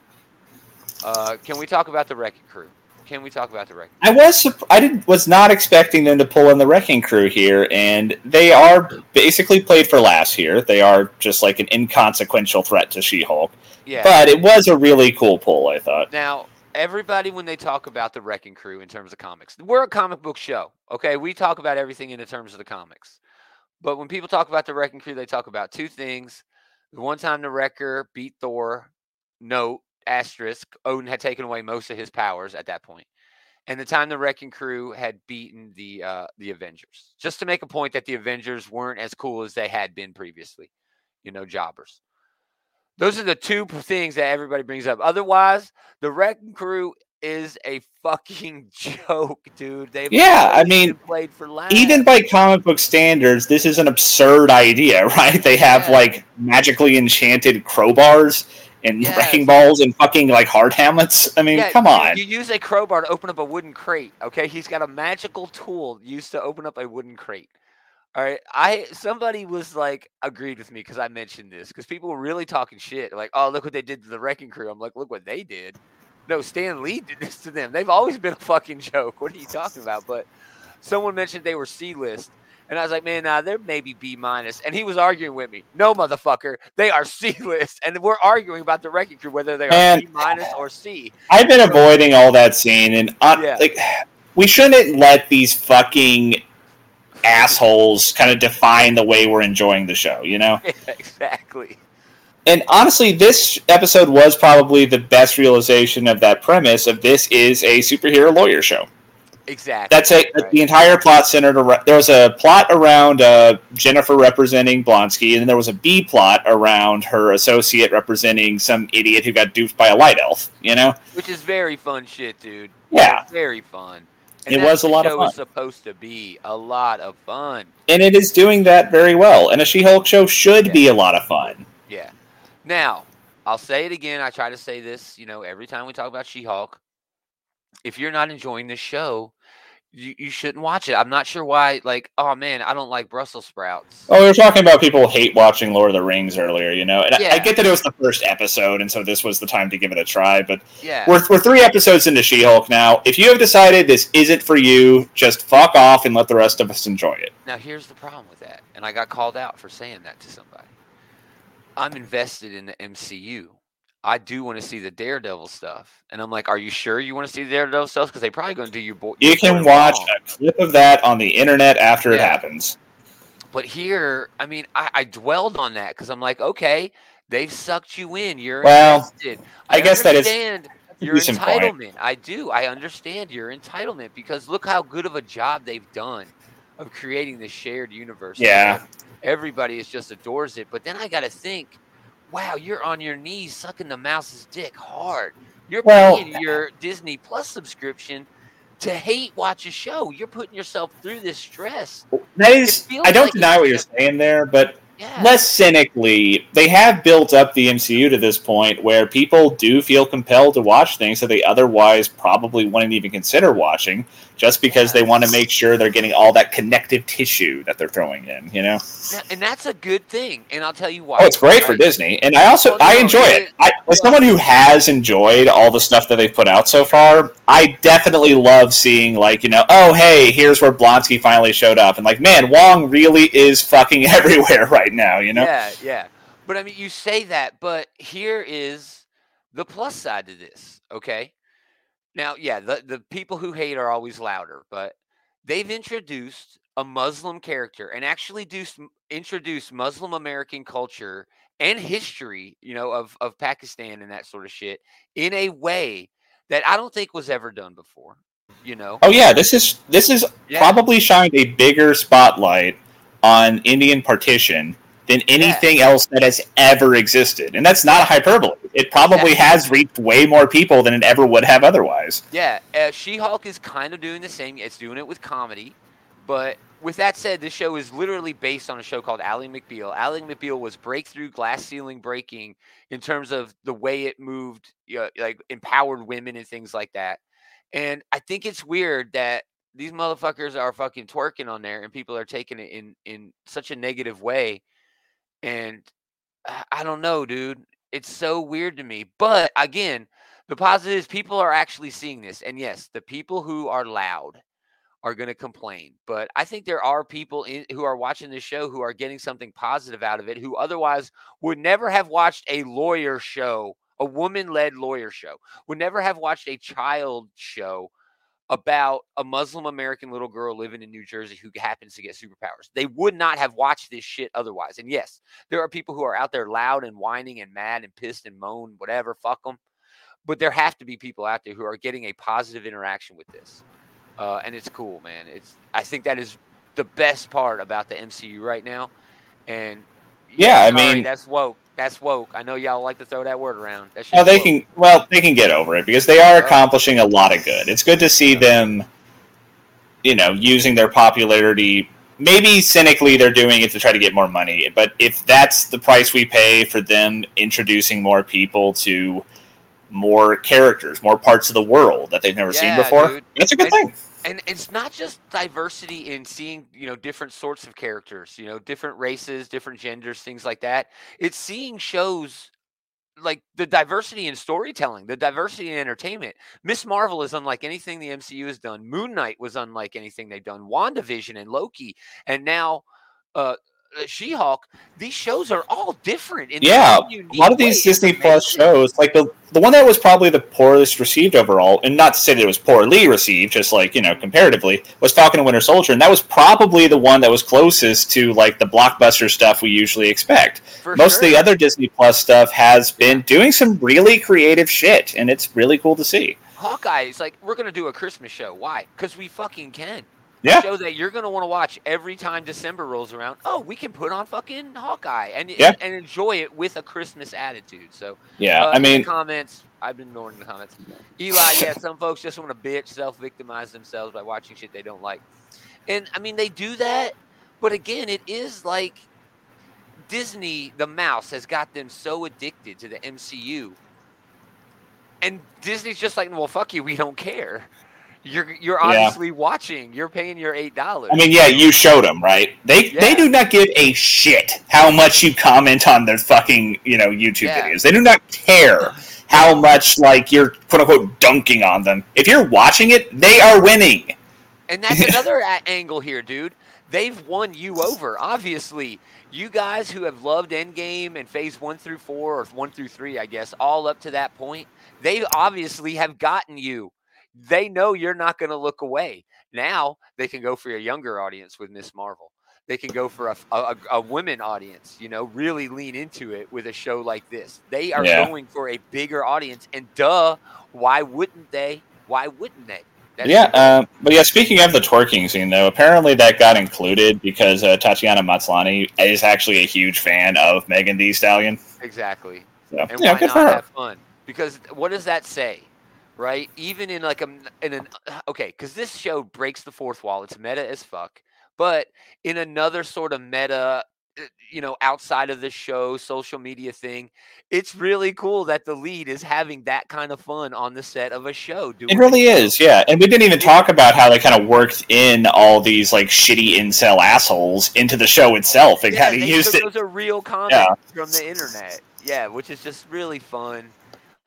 Uh, can we talk about the Wrecking Crew? Can we talk about the Wrecking? Crew? I was I did was not expecting them to pull in the Wrecking Crew here, and they are basically played for laughs here. They are just like an inconsequential threat to She-Hulk, Yeah. but it was a really cool pull. I thought. Now, everybody, when they talk about the Wrecking Crew in terms of comics, we're a comic book show. Okay, we talk about everything in the terms of the comics. But when people talk about the Wrecking Crew, they talk about two things: the one time the Wrecker beat Thor, note asterisk, Odin had taken away most of his powers at that point, and the time the Wrecking Crew had beaten the uh, the Avengers. Just to make a point that the Avengers weren't as cool as they had been previously, you know, jobbers. Those are the two things that everybody brings up. Otherwise, the Wrecking Crew is a fucking [LAUGHS] joke, dude. They've Yeah, I mean, played for laughs. Even by comic book standards, this is an absurd idea, [LAUGHS] right? They have Yeah. like magically enchanted crowbars and Yes. wrecking balls and fucking like hard helmets. I mean, Yeah, come you- on. You use a crowbar to open up a wooden crate. Okay, he's got a magical tool used to open up a wooden crate. All right, I somebody was like agreed with me because I mentioned this because people were really talking shit. Like, oh, look what they did to the Wrecking Crew. I'm like, look what they did. No, Stan Lee did this to them. They've always been a fucking joke. What are you talking about? But someone mentioned they were C list, and I was like, man, nah, they're maybe B minus. And he was arguing with me. No, motherfucker, they are [LAUGHS] C list, and we're arguing about the Wrecking Crew whether they are Man. B minus or C. I've been avoiding all that scene, and uh, Yeah. like we shouldn't let these fucking assholes kind of define the way we're enjoying the show. You know. [LAUGHS] Yeah, exactly. And honestly, this episode was probably the best realization of that premise of this is a superhero lawyer show. Exactly. That's a Right. the entire plot centered around. There was a plot around uh, Jennifer representing Blonsky, and then there was a B plot around her associate representing some idiot who got duped by a light elf. You know, which is very fun shit, dude. Yeah. very fun. And It was a lot of fun. Was supposed to be a lot of fun. and it is doing that very well. And a She-Hulk show should Yeah. be a lot of fun. Yeah. Now, I'll say it again. I try to say this, you know, every time we talk about She-Hulk. If you're not enjoying this show, you, you shouldn't watch it. I'm not sure why. Like, oh man, I don't like Brussels sprouts. Oh, we were talking about people hate watching Lord of the Rings earlier, you know, and I- I get that it was the first episode, and so this was the time to give it a try. But Yeah. we're, we're three episodes into She-Hulk now. If you have decided this isn't for you, just fuck off and let the rest of us enjoy it. Now here's the problem with that, and I got called out for saying that to somebody. I'm invested in the MCU. I do want to see the Daredevil stuff, and I'm like, "Are you sure you want to see the Daredevil stuff? Because they probably going to do your boy." You can watch wrong." a clip of that on the internet after it happens. But here, I mean, I, I dwelled on that because I'm like, okay, they've sucked you in. You're Well, invested. I guess that is your decent point. entitlement. I do. I understand your entitlement because look how good of a job they've done of creating this shared universe. Yeah. where Everybody is just adores it. But then I got to think, wow, you're on your knees sucking the mouse's dick hard. You're Well- paying uh, your Disney Plus subscription to hate watch a show. You're putting yourself through this stress. That is, I don't like deny what you're saying there, but Yeah. less cynically, they have built up the MCU to this point where people do feel compelled to watch things that they otherwise probably wouldn't even consider watching, just because they want to make sure they're getting all that connective tissue that they're throwing in. You know, and that's a good thing. And I'll tell you why. oh, it's great for? Disney, and I also no, I enjoy it- it. I, as someone who has enjoyed all the stuff that they've put out so far, I definitely love seeing like you know, oh hey, here's where Blonsky finally showed up, and like man, Wong really is fucking [LAUGHS] everywhere right now. You know. Yeah, yeah. But I mean, you say that, but here is the plus side to this. Okay. Now, yeah, the, the people who hate are always louder, but they've introduced a Muslim character and actually do, introduced Muslim American culture and history, you know, of, of Pakistan and that sort of shit in a way that I don't think was ever done before. You know? Oh yeah, this is this is Yeah. probably shined a bigger spotlight on Indian partition than anything else that has ever existed, and that's not a hyperbole. It probably Yeah. has reached way more people than it ever would have otherwise. Yeah, uh, She-Hulk is kind of doing the same. It's doing it with comedy, but with that said, this show is literally based on a show called Ally McBeal. Ally McBeal was breakthrough glass ceiling breaking in terms of the way it moved, you know, like empowered women and things like that. And I think it's weird that these motherfuckers are fucking twerking on there, and people are taking it in in such a negative way. And I I don't know, dude. It's so weird to me. But again, the positive is people are actually seeing this. And yes, the people who are loud are going to complain. But I think there are people in, who are watching this show who are getting something positive out of it who otherwise would never have watched a lawyer show, a woman led lawyer show, would never have watched a child show about a Muslim American little girl living in New Jersey who happens to get superpowers. They would not have watched this shit otherwise. And yes, there are people who are out there loud and whining and mad and pissed and moan, whatever, fuck them. But there have to be people out there who are getting a positive interaction with this. Uh, and it's cool, man. It's I think that is the best part about the MCU right now. And Yeah, I sorry, mean- that's woke. That's woke. I know y'all like to throw that word around. That Well, shit's they woke. can well they can get over it because they are accomplishing a lot of good. It's good to see them, you know, using their popularity. Maybe cynically, they're doing it to try to get more money. But if that's the price we pay for them introducing more people to more characters, more parts of the world that they've never Yeah, seen before. dude. That's a good And- thing. and it's not just diversity in seeing you know different sorts of characters you know different races different genders things like that it's seeing shows like the diversity in storytelling the diversity in entertainment miss marvel is unlike anything the mcu has done moon knight was unlike anything they've done wandavision and loki and now uh uh, She-Hulk, these shows are all different. In Yeah, A lot of these Disney Plus shows, like the the one that was probably the poorest received overall, and not to say that it was poorly received, just like you know comparatively, was Falcon and Winter Soldier, and that was probably the one that was closest to like the blockbuster stuff we usually expect. For Most of the other Disney Plus stuff has been doing some really creative shit, and it's really cool to see. Hawkeye is like, we're gonna do a Christmas show. Why? Because we fucking can. Yeah. Show that you're gonna want to watch every time December rolls around. Oh, we can put on fucking Hawkeye and Yeah. and enjoy it with a Christmas attitude. So Yeah, uh, I mean, comments. I've been ignoring the comments. Eli, yeah, [LAUGHS] some folks just want to bitch, self-victimize themselves by watching shit they don't like, and I mean they do that, but again, it is like Disney, the mouse, has got them so addicted to the MCU, and Disney's just like, well, fuck you, we don't care. You're you're Yeah. honestly watching. You're paying your eight dollars. I mean, yeah, you showed them, right? They they do not give a shit how much you comment on their fucking you know YouTube Yeah. videos. They do not care how much like you're quote unquote dunking on them. If you're watching it, they are winning. And that's [LAUGHS] another a- angle here, dude. They've won you over. Obviously, you guys who have loved Endgame and Phase One through Four, or One through Three, I guess, all up to that point, they obviously have gotten you. They know you're not going to look away. Now they can go for a younger audience with Miss Marvel. They can go for a, a, a women audience, you know, really lean into it with a show like this. They are Yeah. going for a bigger audience, and duh, why wouldn't they? Why wouldn't they? That's yeah, uh, but yeah. Speaking of the twerking scene, though, apparently that got included because uh, Tatiana Maslany is actually a huge fan of Megan Thee Stallion. exactly. So and yeah, why not her. have fun? Because what does that say, right? Even in like a in an okay, because this show breaks the fourth wall. It's meta as fuck, but in another sort of meta, uh, you know, outside of the show, social media thing, it's really cool that the lead is having that kind of fun on the set of a show. Doing It really show. is, yeah. And we didn't even talk about how they kind of worked in all these like shitty incel assholes into the show itself and Yeah, kind of used those, it. was a real comments Yeah. from the internet. Yeah, which is just really fun.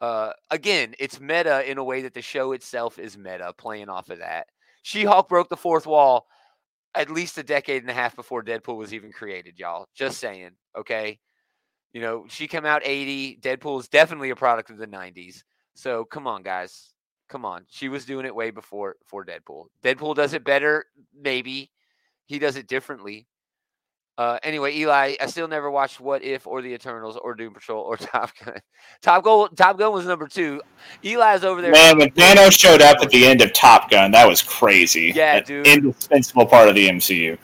Uh, again, it's meta in a way that the show itself is meta, playing off of that. She-Hulk broke the fourth wall at least a decade and a half before Deadpool was even created, y'all. Just saying, okay? You know, she came out 80. Deadpool is definitely a product of the 90s. So come on, guys. Come on. She was doing it way before for Deadpool. Deadpool does it better, maybe. He does it differently. Uh, anyway, Eli, I still never watched What If or The Eternals or Doom Patrol or [LAUGHS] Top Gun. Top Gun, Top Gun was number two. Eli's over there. Man, when Thanos showed up at the end of Top Gun, that was crazy. Yeah, An dude. Indispensable part of the MCU.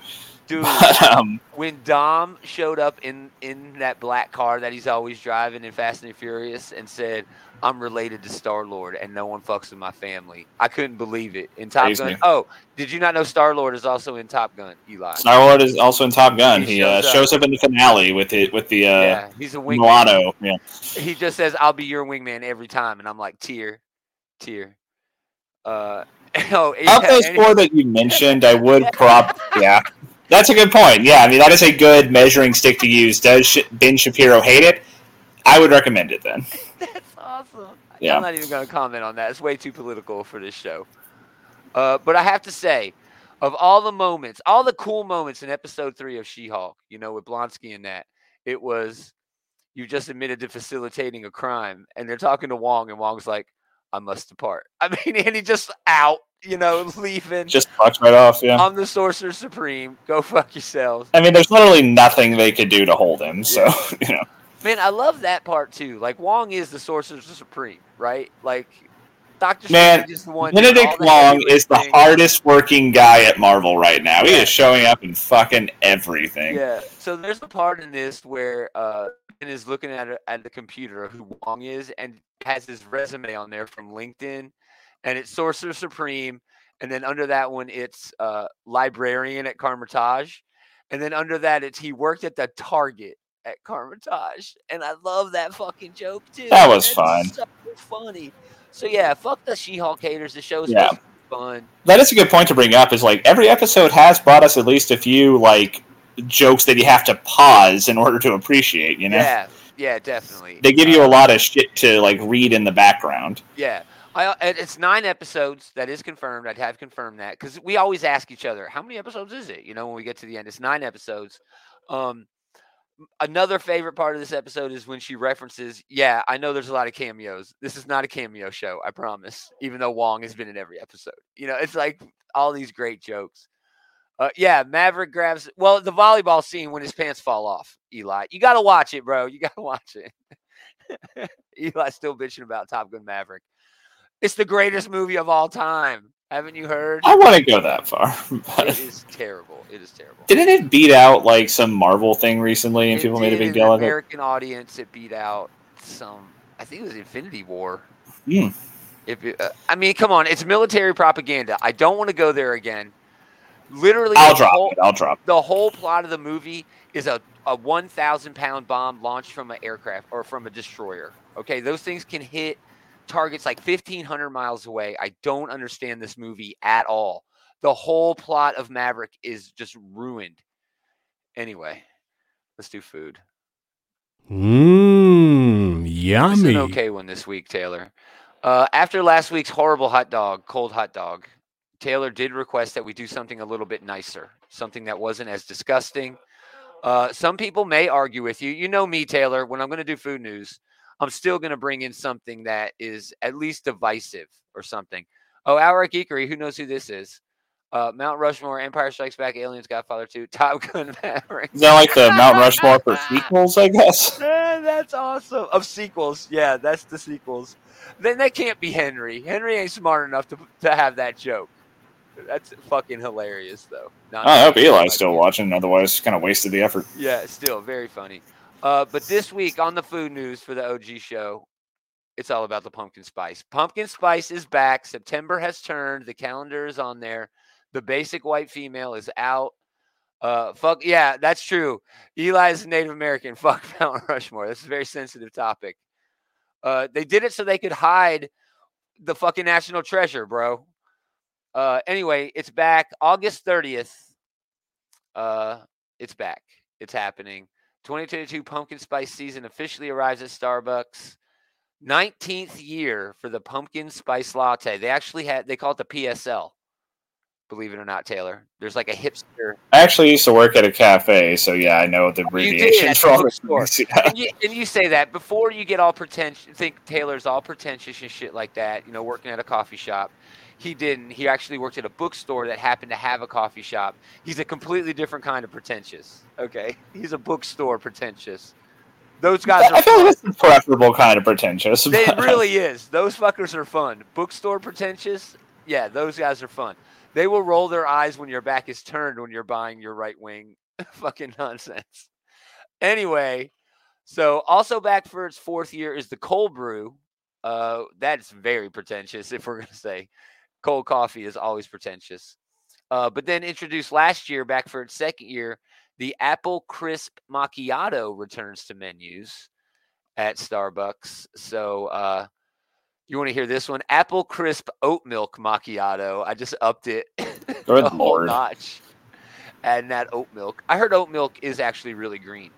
Dude, [LAUGHS] But, um, when Dom showed up in in that black car that he's always driving in Fast and Furious and said, "I'm related to Star Lord and no one fucks with my family," I couldn't believe it. In Top. Gun, oh, did you not know Star Lord is also in Top Gun, Eli? Star Lord is also in Top Gun. He He, uh, shows up. shows up in the finale with it with the uh, yeah, he's a wingman. Milano. Yeah. He just says, "I'll be your wingman every time," and I'm like, "Tear, tear." Uh, [LAUGHS] oh, Of those four that you mentioned, I would [LAUGHS] prop. Yeah, that's a good point. Yeah, I mean that is a good measuring stick to use. Does Sh- Ben Shapiro hate it? I would recommend it then. [LAUGHS] That's awesome. Yeah. I'm not even going to comment on that. It's way too political for this show. Uh, but I have to say, of all the moments, all the cool moments in episode three of She-Hulk, you know, with Blonsky and that, it was you just admitted to facilitating a crime, and they're talking to Wong, and Wong's like, "I must depart." [LAUGHS] I mean, and he just out, you know, [LAUGHS] leaving. Just fucks right off. Yeah. I'm the Sorcerer Supreme. Go fuck yourselves. I mean, there's literally nothing they could do to hold him. So [LAUGHS] you know. Man, I love that part too. Like Wong is the Sorcerer Supreme, right? Like Doctor Man, is the one. Benedict Wong is the hardest working guy at Marvel right now. He is showing up in fucking everything. Yeah. So there's the part in this where uh is looking at a, at the computer of who Wong is and has his resume on there from LinkedIn, and it's Sorcerer Supreme, and then under that one it's uh librarian at Kamar-Taj, and then under that it's he worked at the Target. at Kamar-Taj, and I love that fucking joke too. That was fun. So funny. So yeah, fuck the She-Hulk haters. The show's Yeah. supposed to be fun. That is a good point to bring up. Is like every episode has brought us at least a few like jokes that you have to pause in order to appreciate. You know, Yeah, yeah, definitely. they give you a Uh, lot of shit to like read in the background. Yeah. I, it's nine episodes. That is confirmed. I'd have confirmed that because we always ask each other, how many episodes is it? You know, when we get to the end, it's nine episodes. Um, another favorite part of this episode is when she references, yeah, I know there's a lot of cameos. This is not a cameo show, I promise, even though Wong has been in every episode. You know, it's like all these great jokes. Uh, yeah, Maverick grabs, well, the volleyball scene when his pants fall off, Eli. You got to watch it, bro. You got to [LAUGHS] watch it. Eli's still bitching about Top Gun Maverick. It's the greatest movie of all time. Haven't you heard? I want to go that far, [LAUGHS] but It is terrible. It is terrible. didn't it beat out like some Marvel thing recently, and It people made a big deal of it? American audience, it beat out some. I think it was Infinity War. Hmm. If it, uh, I mean, come on, it's military propaganda. I don't want to go there again. Literally, I'll the drop whole, it. I'll drop. it. the whole plot of the movie is a, a 1,000 pound bomb launched from an aircraft or from a destroyer. Okay, those things can hit targets like 1,500 miles away. I don't understand this movie at all. The whole plot of Maverick is just ruined. Anyway, let's do food. Mmm, This is yummy. an okay one this week, Taylor. Uh, after last week's horrible hot dog, cold hot dog, Taylor did request that we do something a little bit nicer, something that wasn't as disgusting. Uh, some people may argue with you. You know me, Taylor. When I'm going to do food news, I'm still going to bring in something that is at least divisive or something. Oh, Outright Geekery. Who knows who this is? Uh, Mount Rushmore, Empire Strikes Back, Aliens, Godfather 2, [LAUGHS] Top Gun Maverick. Is that like the Mount Rushmore for [LAUGHS] sequels? I guess. [LAUGHS] That's awesome. Of sequels. Yeah, that's the sequels. Then that can't be Henry. Henry ain't smart enough to, to have that joke. That's fucking hilarious, though. Not I hope Eli's still watching. Otherwise, kind of wasted the effort. Yeah, still very funny. Uh, but this week on the food news for the OG show, it's all about the pumpkin spice. Pumpkin spice is back. September has turned. The calendar is on there. The basic white female is out. Uh, fuck yeah, that's true. Eli is Native American. [LAUGHS] Fuck Mount Rushmore. This is a very sensitive topic. Uh, they did it so they could hide the fucking national treasure, bro. Uh, anyway, it's back August 30th. Uh, it's back. It's happening. 2022 pumpkin spice season officially arrives at Starbucks. 19th year for the pumpkin spice latte. They actually had they call it the PSL. Believe it or not, Taylor. There's like a hipster. I actually used to work at a cafe, so yeah, I know the Oh, did, for all this. [LAUGHS] And you, and you say that before you get all pretentious, think Taylor's all pretentious and shit like that, you know, working at a coffee shop. He didn't. He actually worked at a bookstore that happened to have a coffee shop. He's a completely different kind of pretentious. Okay. He's a bookstore pretentious. Those guys are I feel like the preferable kind of pretentious. It really is. Those fuckers are fun. Bookstore pretentious. Yeah, those guys are fun. They will roll their eyes when your back is turned when you're buying your right wing. [LAUGHS] Fucking nonsense. Anyway, so also back for its fourth year is the cold brew. Uh, that's very pretentious. If we're gonna say cold coffee is always pretentious. Uh, but then introduced last year, back for its second year, the apple crisp macchiato returns to menus at Starbucks. So uh you want to hear this one? Apple crisp oat milk macchiato. I just upped it [LAUGHS] Good a whole notch. And that oat milk. I heard oat milk is actually really green.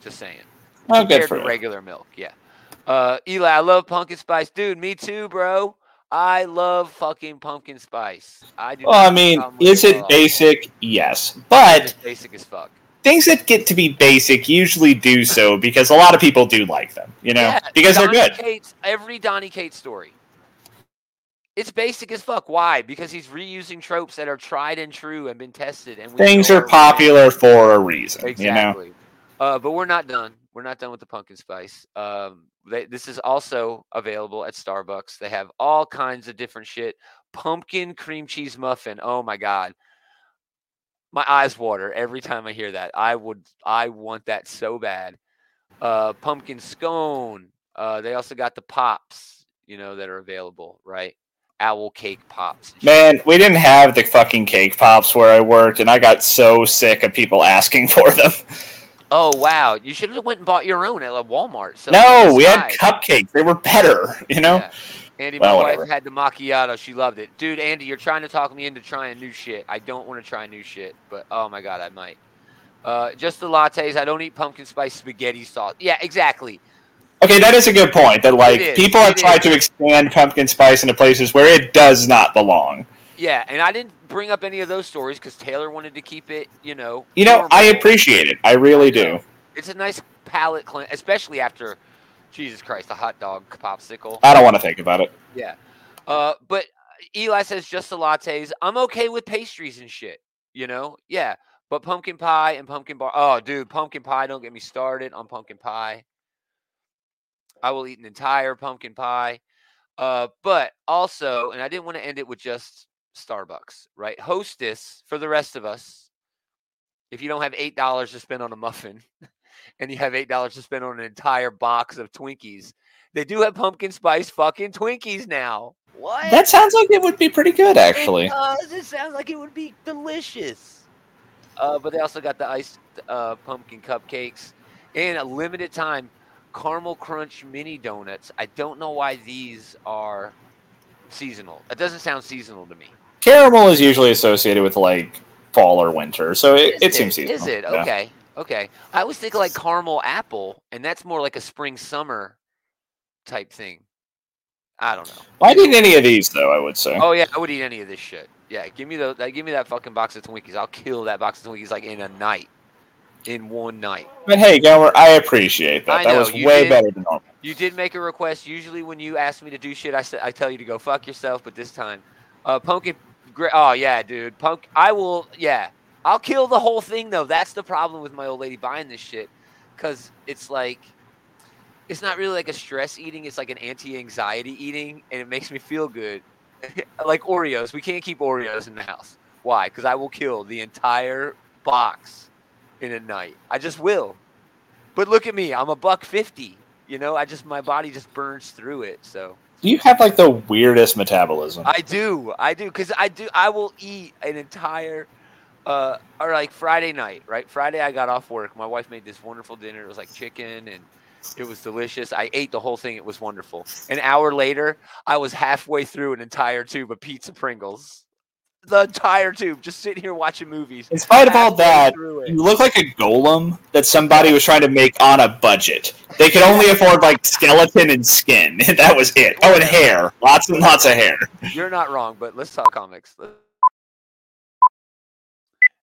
Just saying. Oh, good Compared for to regular milk, yeah. Uh Eli, I love pumpkin spice. Dude, me too, bro. I love fucking pumpkin spice. I do. Well, I mean, is it all. basic? Yes, but basic as fuck. things that get to be basic usually do so because a lot of people do like them. You know, Yeah, because they're Donny good. Cates, every Donny Cates story. It's basic as fuck. Why? Because he's reusing tropes that are tried and true and been tested. And Things are popular for a reason. You know. Uh, but we're not done. We're not done with the pumpkin spice. Um, they, this is also available at Starbucks. They have all kinds of different shit. Pumpkin cream cheese muffin. Oh my god, my eyes water every time I hear that. I would, I want that so bad. Uh, pumpkin scone. Uh, they also got the pops. You know that are available, right? owl cake pops. Man, we didn't have the fucking cake pops where I worked, and I got so sick of people asking [LAUGHS] for them. Oh wow! You should have went and bought your own at Walmart. So no, we had cupcakes. They were better, you know. Yeah. Andy, my wife had the macchiato. She loved it, dude. Andy, you're trying to talk me into trying new shit. I don't want to try new shit, but oh my god, I might. Uh, just the lattes. I don't eat pumpkin spice spaghetti sauce. Yeah, exactly. Okay, that is a good point. That like people have it tried to expand pumpkin spice into places where it does not belong. Yeah, and I didn't bring up any of those stories because Taylor wanted to keep it, you know. You know, I appreciate it. I really do. It's a nice palate cleanse, especially after, Jesus Christ, a hot dog popsicle. I don't want to think about it. Yeah, uh, but Eli says just the lattes. I'm okay with pastries and shit. You know, yeah, but pumpkin pie and pumpkin bar. Oh, dude, pumpkin pie. Don't get me started on pumpkin pie. I will eat an entire pumpkin pie. Uh, but also, and I didn't want to end it with just Starbucks, right? Hostess for the rest of us. If you don't have eight dollars to spend on a muffin, [LAUGHS] and you have eight dollars to spend on an entire box of Twinkies, they do have pumpkin spice fucking Twinkies now. What? That sounds like it would be pretty good, actually. It does. It sounds like it would be delicious. Uh, but they also got the iced uh, pumpkin cupcakes and a limited time caramel crunch mini donuts. I don't know why these are seasonal. It doesn't sound seasonal to me. Caramel is usually associated with like fall or winter, so it, it, it seems seasonal. Is it yeah. okay? Okay, I was thinking like caramel apple, and that's more like a spring summer type thing. I don't know. I'd eat any of these though. I would say. Oh yeah, I would eat any of this shit. Yeah, give me the give me that fucking box of Twinkies. I'll kill that box of Twinkies like in a night, in one night. But hey, Gomer, I appreciate that. I that was way did, better than normal. You did make a request. Usually, when you ask me to do shit, I said I tell you to go fuck yourself. But this time, uh, pumpkin Oh yeah, dude. Punk. I will. Yeah, I'll kill the whole thing though. That's the problem with my old lady buying this shit, because it's like, it's not really like a stress eating. It's like an anti-anxiety eating, and it makes me feel good. [LAUGHS] like Oreos. We can't keep Oreos in the house. Why? Because I will kill the entire box in a night. I just will. But look at me. I'm a buck fifty. You know, I just my body just burns through it. So you have like the weirdest metabolism. I do, I do, because I do. I will eat an entire, uh, or like Friday night, right? Friday I got off work. My wife made this wonderful dinner. It was like chicken and it was delicious. I ate the whole thing. It was wonderful. An hour later, I was halfway through an entire tube of pizza Pringles the entire tube, just sitting here watching movies. In spite of all that, you look like a golem that somebody was trying to make on a budget. They could only afford like skeleton and skin. [LAUGHS] that was it. Oh, and hair, lots and lots of hair. You're not wrong, but let's talk comics.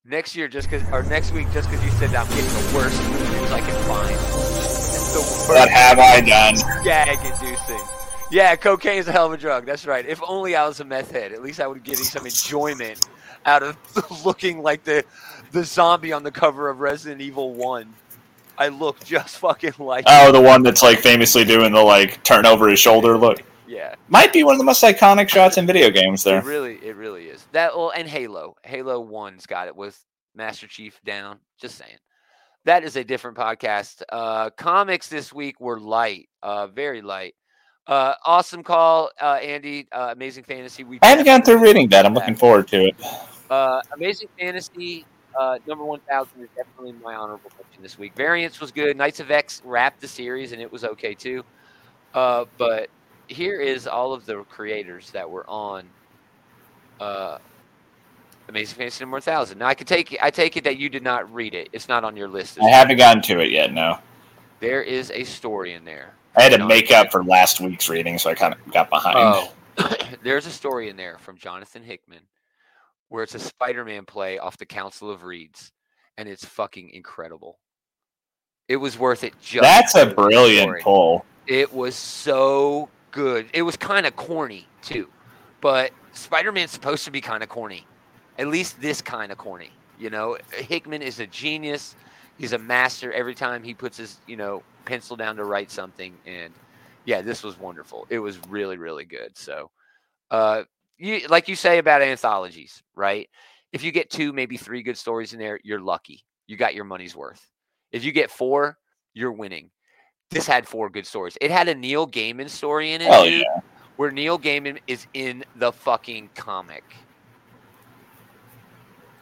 Next year, just because, or next week, just because you said that, I'm getting the worst movies I can find. The worst. What have I done? Gag-inducing. Yeah, cocaine is a hell of a drug. That's right. If only I was a meth head, at least I would get some enjoyment out of [LAUGHS] looking like the the zombie on the cover of Resident Evil One. I look just [LAUGHS] fucking like. Oh, the one that's like famously doing the like turn over his shoulder look. Yeah, might be one of the most iconic shots in video games. There, it really, it really is. That well, and Halo, Halo One's got it with Master Chief down. Just saying. That is a different podcast. Uh, comics this week were light, uh, very light. Uh, awesome call, uh, Andy. Uh, Amazing Fantasy. We I haven't gone through reading that. I'm looking forward to it. Uh, Amazing Fantasy uh, number one thousand is definitely my honorable mention this week. Variance was good. Knights of X wrapped the series, and it was okay too. Uh, but here is all of the creators that were on uh, Amazing Fantasy number one thousand. Now I can take I take it that you did not read it. It's not on your list. I haven't gotten to it yet. No. There is a story in there I had to make up for last week's reading, so I kind of got behind. Oh, [LAUGHS] there's a story in there from Jonathan Hickman where it's a Spider-Man play off the Council of Reeds, and it's fucking incredible. It was worth it. Just That's a brilliant pull. It was so good. It was kind of corny too, but Spider-Man's supposed to be kind of corny. At least this kind of corny. You know, Hickman is a genius. He's a master every time he puts his, you know, pencil down to write something. And yeah, this was wonderful. It was really, really good. So, uh, you like you say about anthologies, right? If you get two, maybe three good stories in there, you're lucky. You got your money's worth. If you get four, you're winning. This had four good stories. It had a Neil Gaiman story in it, oh, yeah. where Neil Gaiman is in the fucking comic.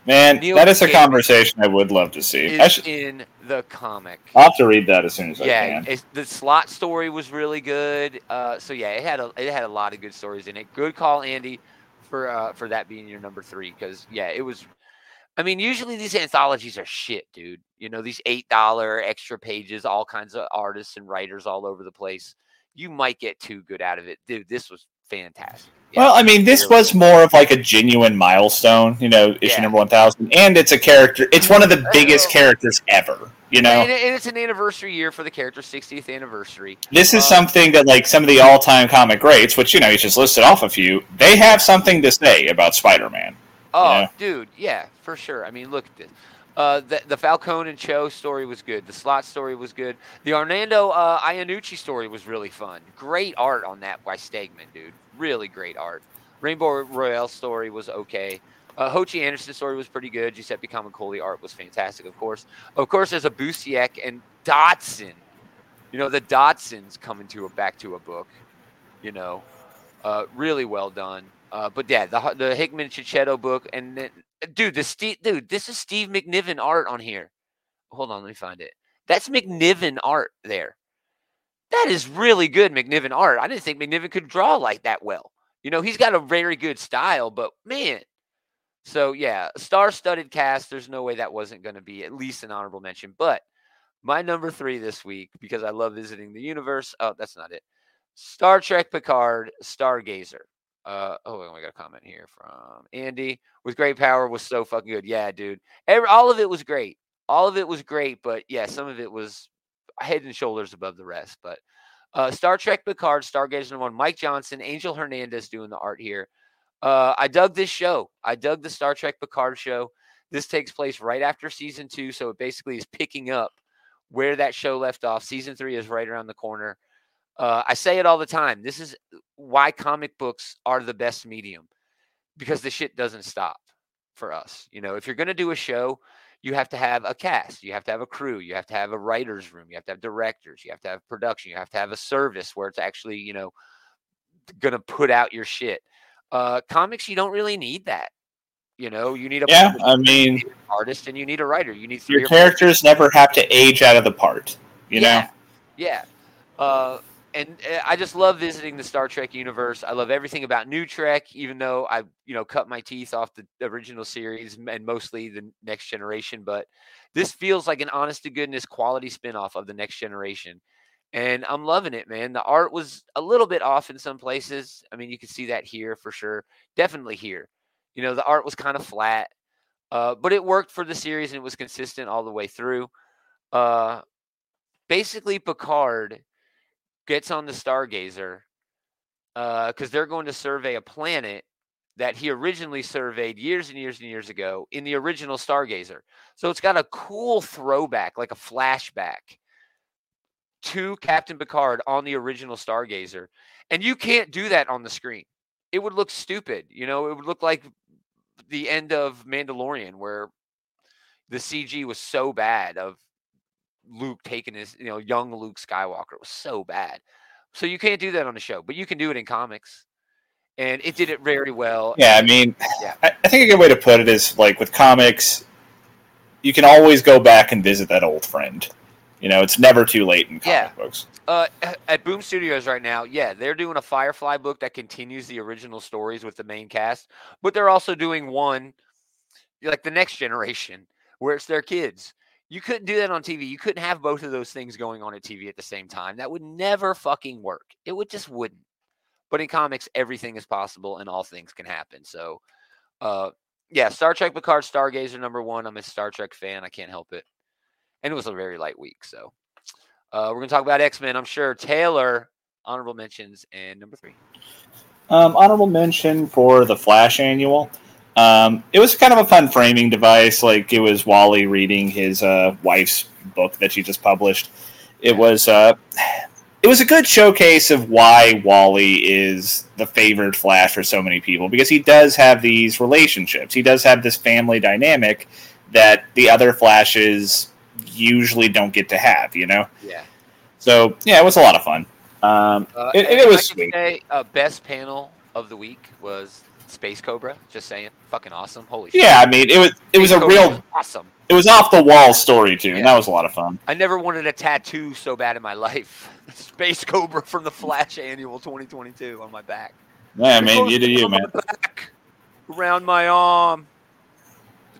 Man, Neil that is a conversation I would love to see. I should, in the comic. I'll have to read that as soon as I yeah, can. it's, the Slott story was really good. Uh, so yeah, it had a it had a lot of good stories in it. Good call, Andy, for uh, for that being your number three because yeah, it was. I mean, usually these anthologies are shit, dude. You know, these eight dollar extra pages, all kinds of artists and writers all over the place. You might get too good out of it, dude. This was fantastic. Yeah, Well, I mean, this really was more of like a genuine milestone, you know, issue Yeah. number 1000. And it's a character, it's one of the biggest characters ever, you know? and, it's an anniversary year for the character's 60th anniversary. This is Um, something that, like, some of the all time comic greats, which, you know, he's just listed off a few, they have something to say about Spider Man. Oh, Yeah. dude, yeah, for sure. I mean, look at this. Uh, the, the Falcone and Cho story was good. The Slott story was good. The Orlando uh, Iannucci story was really fun. Great art on that by Stegman, dude. Really great art. Rainbow Rowell story was okay. Uh, Ho Che Anderson story was pretty good. Giuseppe Camuncoli art was fantastic, of course. Of course, there's a Busiek and Dodson. You know, the Dodsons coming to a back to a book. You know, uh, really well done. Uh, but yeah, the the Hickman Checchetto book, and then, Uh, dude, the Steve, dude, this is Steve McNiven art on here. Hold on, let me find it. That's McNiven art there. That is really good McNiven art. I didn't think McNiven could draw like that well. You know, he's got a very good style, but man. So yeah, star-studded cast. There's no way that wasn't going to be at least an honorable mention. But my number three this week, because I love visiting the universe. Oh, that's not it. Star Trek Picard, Stargazer. Uh, oh, I got a comment here from Andy. With great power was so fucking good. Yeah, dude. Every, all of it was great. All of it was great, but yeah, some of it was head and shoulders above the rest. But uh, Star Trek Picard, Stargazer number one, Mike Johnson, Angel Hernandez doing the art here. Uh, I dug this show. I dug the Star Trek Picard show. This takes place right after season two, so it basically is picking up where that show left off. Season three is right around the corner. Uh, I say it all the time. This is why comic books are the best medium because the shit doesn't stop for us. You know, if you're going to do a show, you have to have a cast, you have to have a crew, you have to have a writer's room, you have to have directors, you have to have production, you have to have a service where it's actually, you know, going to put out your shit. Uh, comics, you don't really need that. You know, you need a Yeah, publisher, I mean, an artist and you need a writer. You need three your characters never have to age out of the part, you know? yeah. Yeah. Uh, and uh, I just love visiting the Star Trek universe. I love everything about New Trek, even though I, you know, cut my teeth off the original series and mostly the Next Generation. But this feels like an honest to goodness quality spinoff of the Next Generation. And I'm loving it, man. The art was a little bit off in some places. I mean, you can see that here for sure. Definitely here. You know, the art was kind of flat, uh, but it worked for the series and it was consistent all the way through. Uh, basically Picard gets on the Stargazer uh, because they're going to survey a planet that he originally surveyed years and years and years ago in the original Stargazer. So it's got a cool throwback, like a flashback to Captain Picard on the original Stargazer. And you can't do that on the screen. It would look stupid. You know, it would look like the end of Mandalorian where the CG was so bad of Luke taking his, you know, young Luke Skywalker. It was so bad. So you can't do that on the show, but you can do it in comics. And it did it very well. Yeah, I mean, Yeah. I, think a good way to put it is like with comics, you can always go back and visit that old friend. You know, it's never too late in comic Yeah. books. Uh, at Boom Studios right now, yeah, they're doing a Firefly book that continues the original stories with the main cast, but they're also doing one like the next generation where it's their kids. You couldn't do that on TV. You couldn't have both of those things going on at TV at the same time. That would never fucking work. It would just wouldn't. But in comics, everything is possible and all things can happen. So, uh, yeah, Star Trek Picard Stargazer number one. I'm a Star Trek fan. I can't help it. And it was a very light week. So, uh, we're going to talk about X Men, I'm sure. Taylor, honorable mentions, and number three. Um, honorable mention for the Flash annual. Um, it was kind of a fun framing device. Like it was Wally reading his uh, wife's book that she just published. It was uh, it was a good showcase of why Wally is the favored Flash for so many people because he does have these relationships. He does have this family dynamic that the other Flashes usually don't get to have. You know. Yeah. So yeah, it was a lot of fun. Um, Uh, it, it was I sweet. Say, uh, best panel of the week was Space Cobra. Just saying, fucking awesome. Holy shit. Yeah, I mean, it was it was Space a Cobra real was awesome. it was off the wall story too, and that was a lot of fun. I never wanted a tattoo so bad in my life. [LAUGHS] Space Cobra from the Flash Annual 2022 on my back. Yeah, It man, you do you, man. back, around my arm.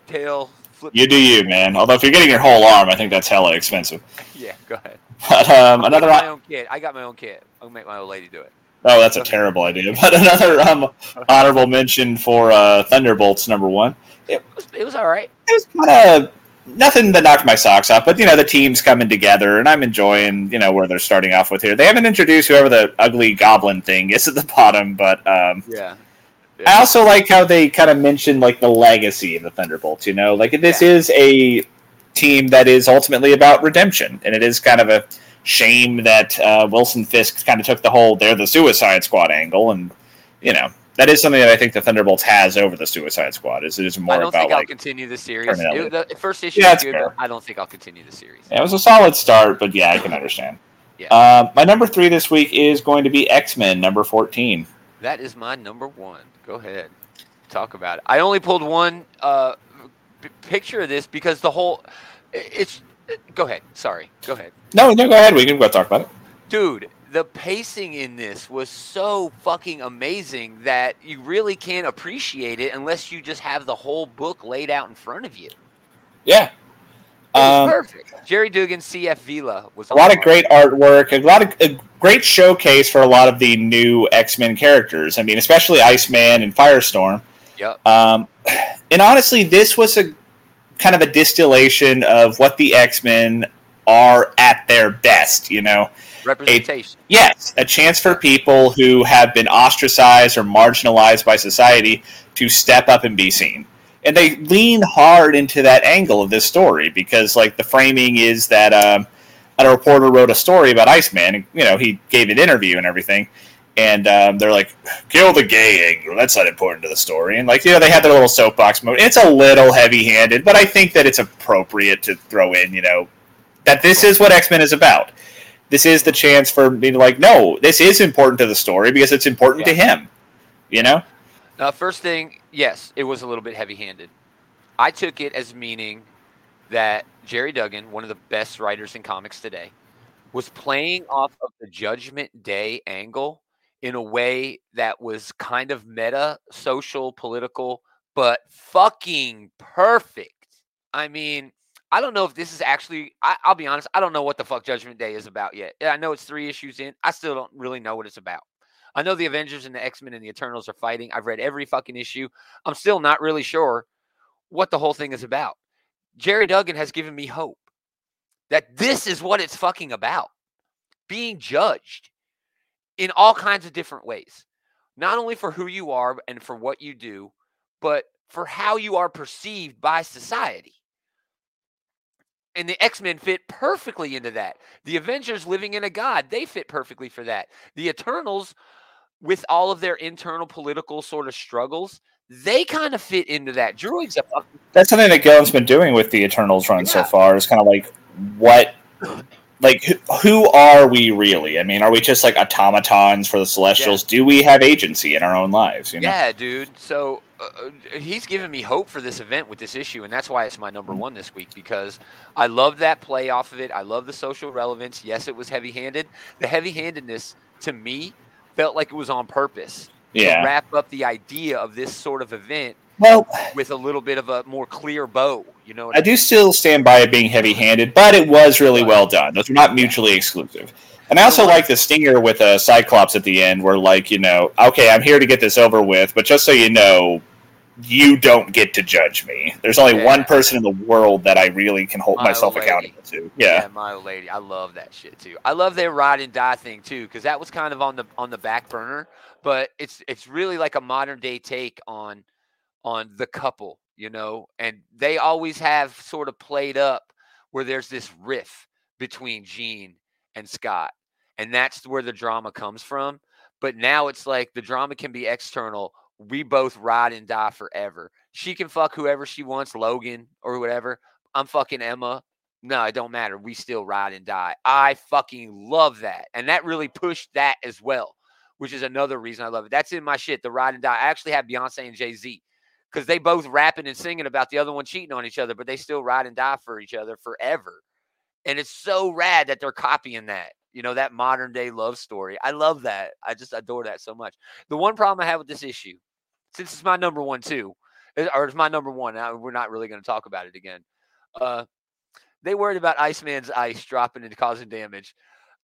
The tail flip. You do you, man. Although if you're getting your whole arm, I think that's hella expensive. [LAUGHS] Yeah, go ahead. But um, I'll another my own kit. I got my own kit. I'll make my old lady do it. Oh, that's a terrible idea. [LAUGHS] But another um, honorable mention for uh, Thunderbolts number one. It was, it was all right. It was kind of nothing that knocked my socks off, but you know the team's coming together, and I'm enjoying you know where they're starting off with here. They haven't introduced whoever the ugly goblin thing is at the bottom, but um, Yeah. I also like how they kind of mentioned like the legacy of the Thunderbolts. You know, like this is a team that is ultimately about redemption, and it is kind of a shame that uh, Wilson Fisk kind of took the whole "they're the Suicide Squad" angle, and you know that is something that I think the Thunderbolts has over the Suicide Squad. Is it is more I don't about think I'll continue the series. It- the first issue Yeah, that's good. I don't think I'll continue the series. Yeah, it was a solid start, but yeah, I can understand. Yeah. Uh, my number three this week is going to be X Men number fourteen. That is my number one. Go ahead, talk about it. I only pulled one uh, p- picture of this because the whole it's. Go ahead. Sorry. Go ahead, No, no, go ahead. We can go talk about it. dude. The pacing in this was so fucking amazing that you really can't appreciate it unless you just have the whole book laid out in front of you. It Yeah. was Um, perfect. Gerry Duggan, CF Villa was a lot of great artwork, a lot of a great showcase for a lot of the new X Men characters. I mean, especially Iceman and Firestorm. Yep. Um, and honestly, this was a kind of a distillation of what the X Men are at their best. You know, representation. yes, a chance for people who have been ostracized or marginalized by society to step up and be seen. And they lean hard into that angle of this story because, like, the framing is that um, a reporter wrote a story about Iceman. And, you know, he gave an interview and everything. And um, they're like, kill the gay angle. That's not important to the story. And, like, you know, they had their little soapbox mode. It's a little heavy handed, but I think that it's appropriate to throw in, you know, that this is what X Men is about. This is the chance for me to, like, no, this is important to the story because it's important to him. You know? Uh, first thing, yes, it was a little bit heavy-handed. I took it as meaning that Gerry Duggan, one of the best writers in comics today, was playing off of the Judgment Day angle in a way that was kind of meta, social, political, but fucking perfect. I mean, I don't know if this is actually. I, I'll be honest. I don't know what the fuck Judgment Day is about yet. I know it's three issues in. I still don't really know what it's about. I know the Avengers and the X Men and the Eternals are fighting. I've read every fucking issue. I'm still not really sure what the whole thing is about. Gerry Duggan has given me hope that this is what it's fucking about being judged in all kinds of different ways, not only for who you are and for what you do, but for how you are perceived by society. And the X Men fit perfectly into that. The Avengers living in a God, they fit perfectly for that. The Eternals, with all of their internal political sort of struggles, they kind of fit into that. Druid's That's something that Gillen's been doing with the Eternals run so far. Is kind of like what, like who, are we really? I mean, are we just like automatons for the Celestials? Do we have agency in our own lives? You know? Yeah, dude. So uh, uh, he's given me hope for this event with this issue, and that's why it's my number one this week because I love that play off of it. I love the social relevance. Yes, it was heavy handed. The heavy handedness to me felt like it was on purpose Yeah. to wrap up the idea of this sort of event Well, with a little bit of a more clear bow. You know, what I do still stand by it being heavy-handed, but it was really well done. Those were not mutually exclusive. And I also like the stinger with uh, a Cyclops at the end, where like you know, okay, I'm here to get this over with, but just so you know, you don't get to judge me. There's only Yeah. one person in the world that I really can hold My myself lady. accountable to. Yeah. my old lady. I love that shit too. I love their ride and die thing too, because that was kind of on the on the back burner. But it's it's really like a modern day take on on the couple, you know, and they always have sort of played up where there's this riff between Jean and Scott, and that's where the drama comes from. But now it's like the drama can be external. We both ride and die forever. She can fuck whoever she wants, Logan or whatever. I'm fucking Emma No, it don't matter. We still ride and die. I fucking love that. And that really pushed that as well, which is another reason I love it. That's in my shit, the ride and die. I actually have Beyonce and Jay Z because they both rapping and singing about the other one cheating on each other, but they still ride and die for each other forever. And it's so rad that they're copying that, you know, that modern day love story. I love that. I just adore that so much. The one problem I have with this issue, since it's my number one too, or it's my number one, we're not really going to talk about it again. Uh, they worried about Iceman's ice dropping and causing damage.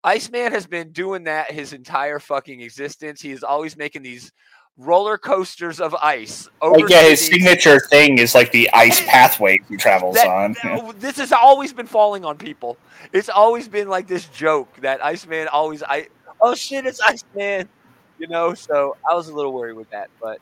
Iceman has been doing that his entire fucking existence. He is always making these roller coasters of ice. Like, yeah, his signature thing is like the ice pathway he travels that, on. This has always been falling on people. It's always been like this joke that Iceman always I oh shit, it's Iceman. You know, so I was a little worried with that, but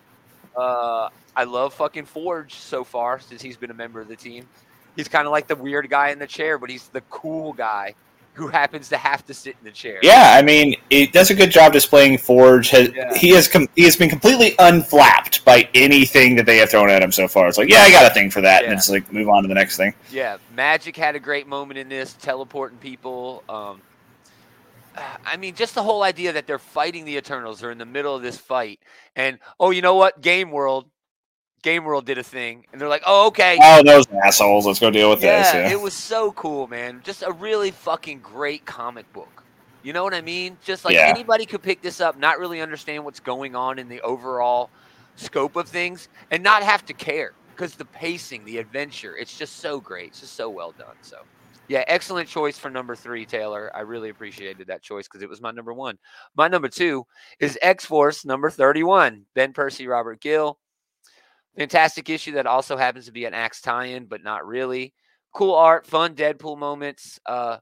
uh, I love fucking Forge so far since he's been a member of the team. He's kind of like the weird guy in the chair, but he's the cool guy who happens to have to sit in the chair. Yeah, I mean, it does a good job displaying Forge. Has, yeah. He has com- he has been completely unflapped by anything that they have thrown at him so far. It's like, yeah, I got a thing for that, yeah. and it's like move on to the next thing. Yeah, Magik had a great moment in this, teleporting people. Um, I mean, just the whole idea that they're fighting the Eternals. They're in the middle of this fight, and oh, you know what? Game World Game World did a thing, and they're like, "Oh, okay." Oh, those assholes! Let's go deal with yeah, this. Yeah, it was so cool, man. Just a really fucking great comic book. You know what I mean? Just like yeah. anybody could pick this up, not really understand what's going on in the overall scope of things, and not have to care because the pacing, the adventure, it's just so great. It's just so well done. So, yeah, excellent choice for number three, Taylor. I really appreciated that choice because it was my number one. My number two is X Force number 31, Ben Percy, Robert Gill. Fantastic issue that also happens to be an Axe tie-in, but not really. Cool art, fun Deadpool moments. Uh,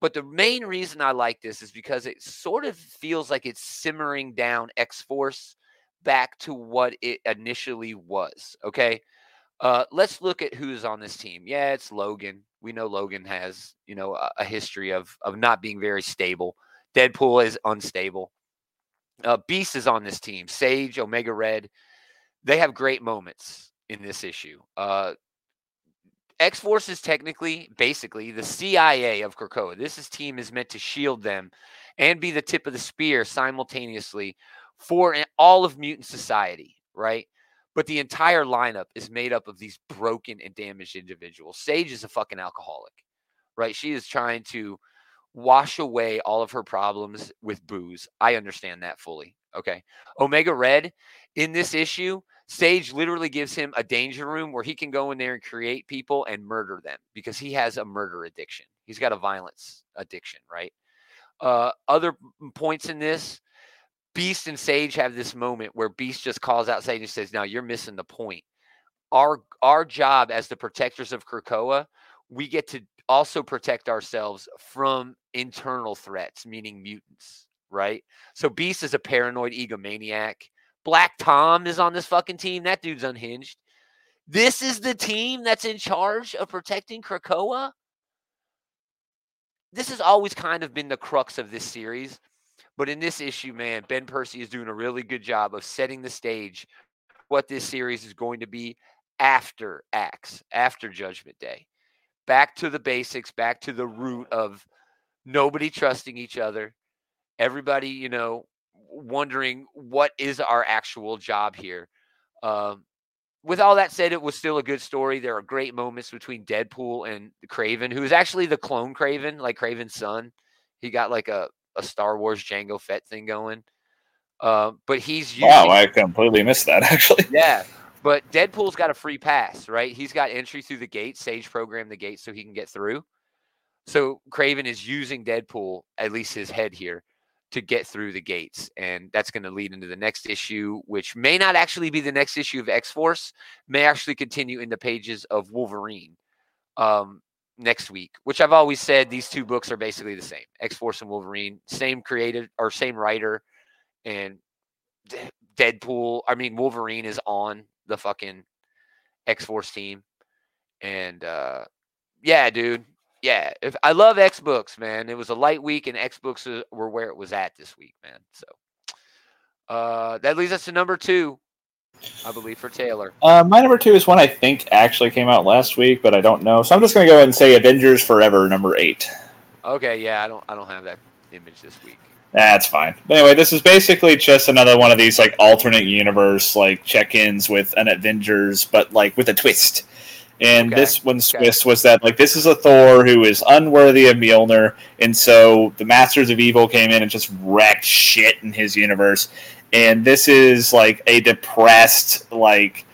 but the main reason I like this is because it sort of feels like it's simmering down X Force back to what it initially was. Okay. Uh, let's look at who's on this team. Yeah, it's Logan. We know Logan has, you know, a, a history of of not being very stable. Deadpool is unstable. Uh, Beast is on this team. Sage, Omega Red, they have great moments in this issue. Uh, X Force is technically, basically, the CIA of Krakoa. This is, team is meant to shield them and be the tip of the spear simultaneously for all of mutant society, right? But the entire lineup is made up of these broken and damaged individuals. Sage is a fucking alcoholic, right? She is trying to wash away all of her problems with booze. I understand that fully. Okay. Omega Red in this issue Sage literally gives him a danger room where he can go in there and create people and murder them because he has a murder addiction. He's got a violence addiction, right? Uh, other points in this, Beast and Sage have this moment where Beast just calls out Sage and says, "Now you're missing the point. Our our job as the protectors of Krakoa, we get to also protect ourselves from internal threats, meaning mutants, right? So Beast is a paranoid egomaniac. Black Tom is on this fucking team. That dude's unhinged. This is the team that's in charge of protecting Krakoa. This has always kind of been the crux of this series. But in this issue, man, Ben Percy is doing a really good job of setting the stage what this series is going to be after Axe, after Judgment Day. Back to the basics, back to the root of nobody trusting each other. Everybody, you know, wondering what is our actual job here. Um, with all that said, it was still a good story. There are great moments between Deadpool and Kraven, who is actually the clone Kraven, like Kraven's son. He got like a, a Star Wars Jango Fett thing going. Uh, but he's using, wow, I completely missed that [LAUGHS] actually. Yeah, but Deadpool's got a free pass, right? He's got entry through the gate. Sage programmed the gate so he can get through. So Kraven is using Deadpool, at least his head here, to get through the gates. And that's going to lead into the next issue, which may not actually be the next issue of X Force, may actually continue in the pages of Wolverine um, next week, which I've always said these two books are basically the same X Force and Wolverine, same creative or same writer. And Deadpool, I mean, Wolverine is on the fucking X Force team. And uh, yeah, dude, yeah, if I love X books, man. It was a light week, and X books were where it was at this week, man. So uh, that leads us to number two. I believe, for Taylor. Uh, my number two is one I think actually came out last week, but I don't know. So I'm just going to go ahead and say Avengers Forever number eight. Okay, yeah, I don't, I don't have that image this week. That's fine. But anyway, this is basically just another one of these like alternate universe like check-ins with an Avengers, but like with a twist. And Okay, this one's okay. twist was that like this is a Thor who is unworthy of Mjolnir, and so the Masters of Evil came in and just wrecked shit in his universe. And this is like a depressed, like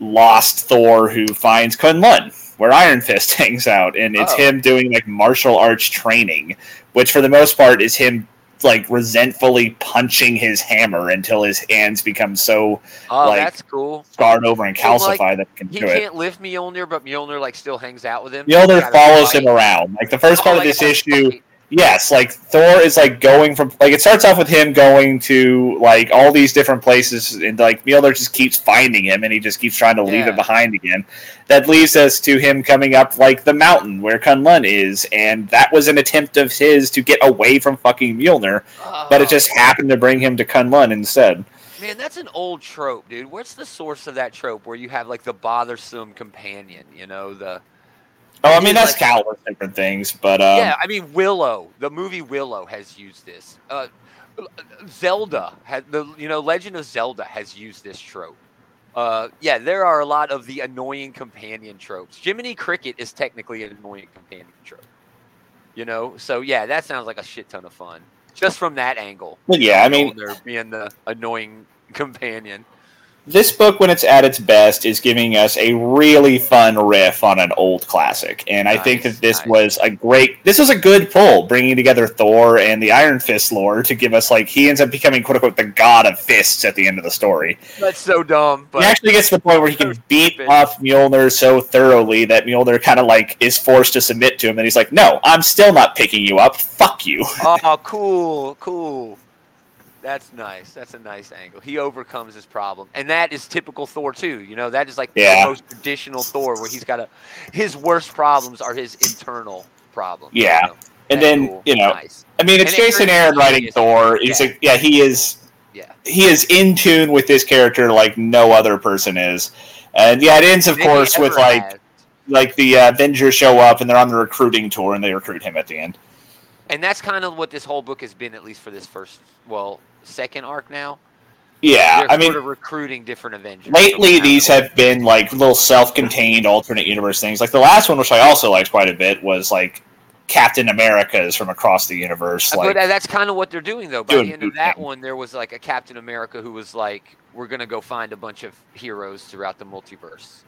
lost Thor who finds Kunlun, where Iron Fist [LAUGHS] hangs out, and it's Oh. him doing like martial arts training, which for the most part is him like resentfully punching his hammer until his hands become so Oh, Like, that's cool. scarred over and So, like, that he can He do it. can't lift Mjolnir, but Mjolnir like still hangs out with him. Mjolnir follows fight. him around. Like the first Oh, part like of this issue. Yes, like Thor is like going from like it starts off with him going to like all these different places, and like Mjolnir just keeps finding him, and he just keeps trying to leave Yeah. it behind again. That leads us to him coming up like the mountain where Kunlun is, and that was an attempt of his to get away from fucking Mjolnir, but it Oh, just happened to bring him to Kunlun instead. Man, that's an old trope, dude. What's the source of that trope where you have like the bothersome companion? You know the. Oh, I mean that's like- countless different things, but um, yeah, I mean Willow. The movie Willow has used this. Uh, Zelda had the you know Legend of Zelda has used this trope. Uh, yeah, there are a lot of the annoying companion tropes. Jiminy Cricket is technically an annoying companion trope. You know, so yeah, that sounds like a shit ton of fun just from that angle. but yeah, I mean there being the annoying companion. This book when it's at its best is giving us a really fun riff on an old classic and i think that this nice. was a great this was a good pull bringing together thor and the iron fist lore to give us like he ends up becoming quote unquote the god of fists at the end of the story That's so dumb, but he actually gets to the point where he can So [LAUGHS] beat stupid. up Mjolnir so thoroughly that Mjolnir kind of like is forced to submit to him, and he's like, "No, I'm still not picking you up. Fuck you." oh, cool, cool. That's nice. That's a nice angle. He overcomes his problem, and that is typical Thor too. You know, that is like Yeah. the most traditional Thor, where he's got a his worst problems are his internal problems. you Yeah. know? And then cool. you know, nice. I mean, it's And Jason Aaron writing Thor. He's yeah. like, yeah, he is. Yeah. He is in tune with this character like no other person is, and yeah, it ends, of he course, with like has. like the uh, Avengers show up and they're on the recruiting tour and they recruit him at the end. and that's kind of what this whole book has been, at least for this first, well, second arc now. Yeah, I mean, sort of recruiting different Avengers. lately these have been like little self-contained alternate universe things. Like the last one, which I also liked quite a bit, was like Captain America's from across the universe. Like, but that's kind of what they're doing, though. By doing the end of that one, there was like a Captain America who was like, "We're gonna go find a bunch of heroes throughout the multiverse."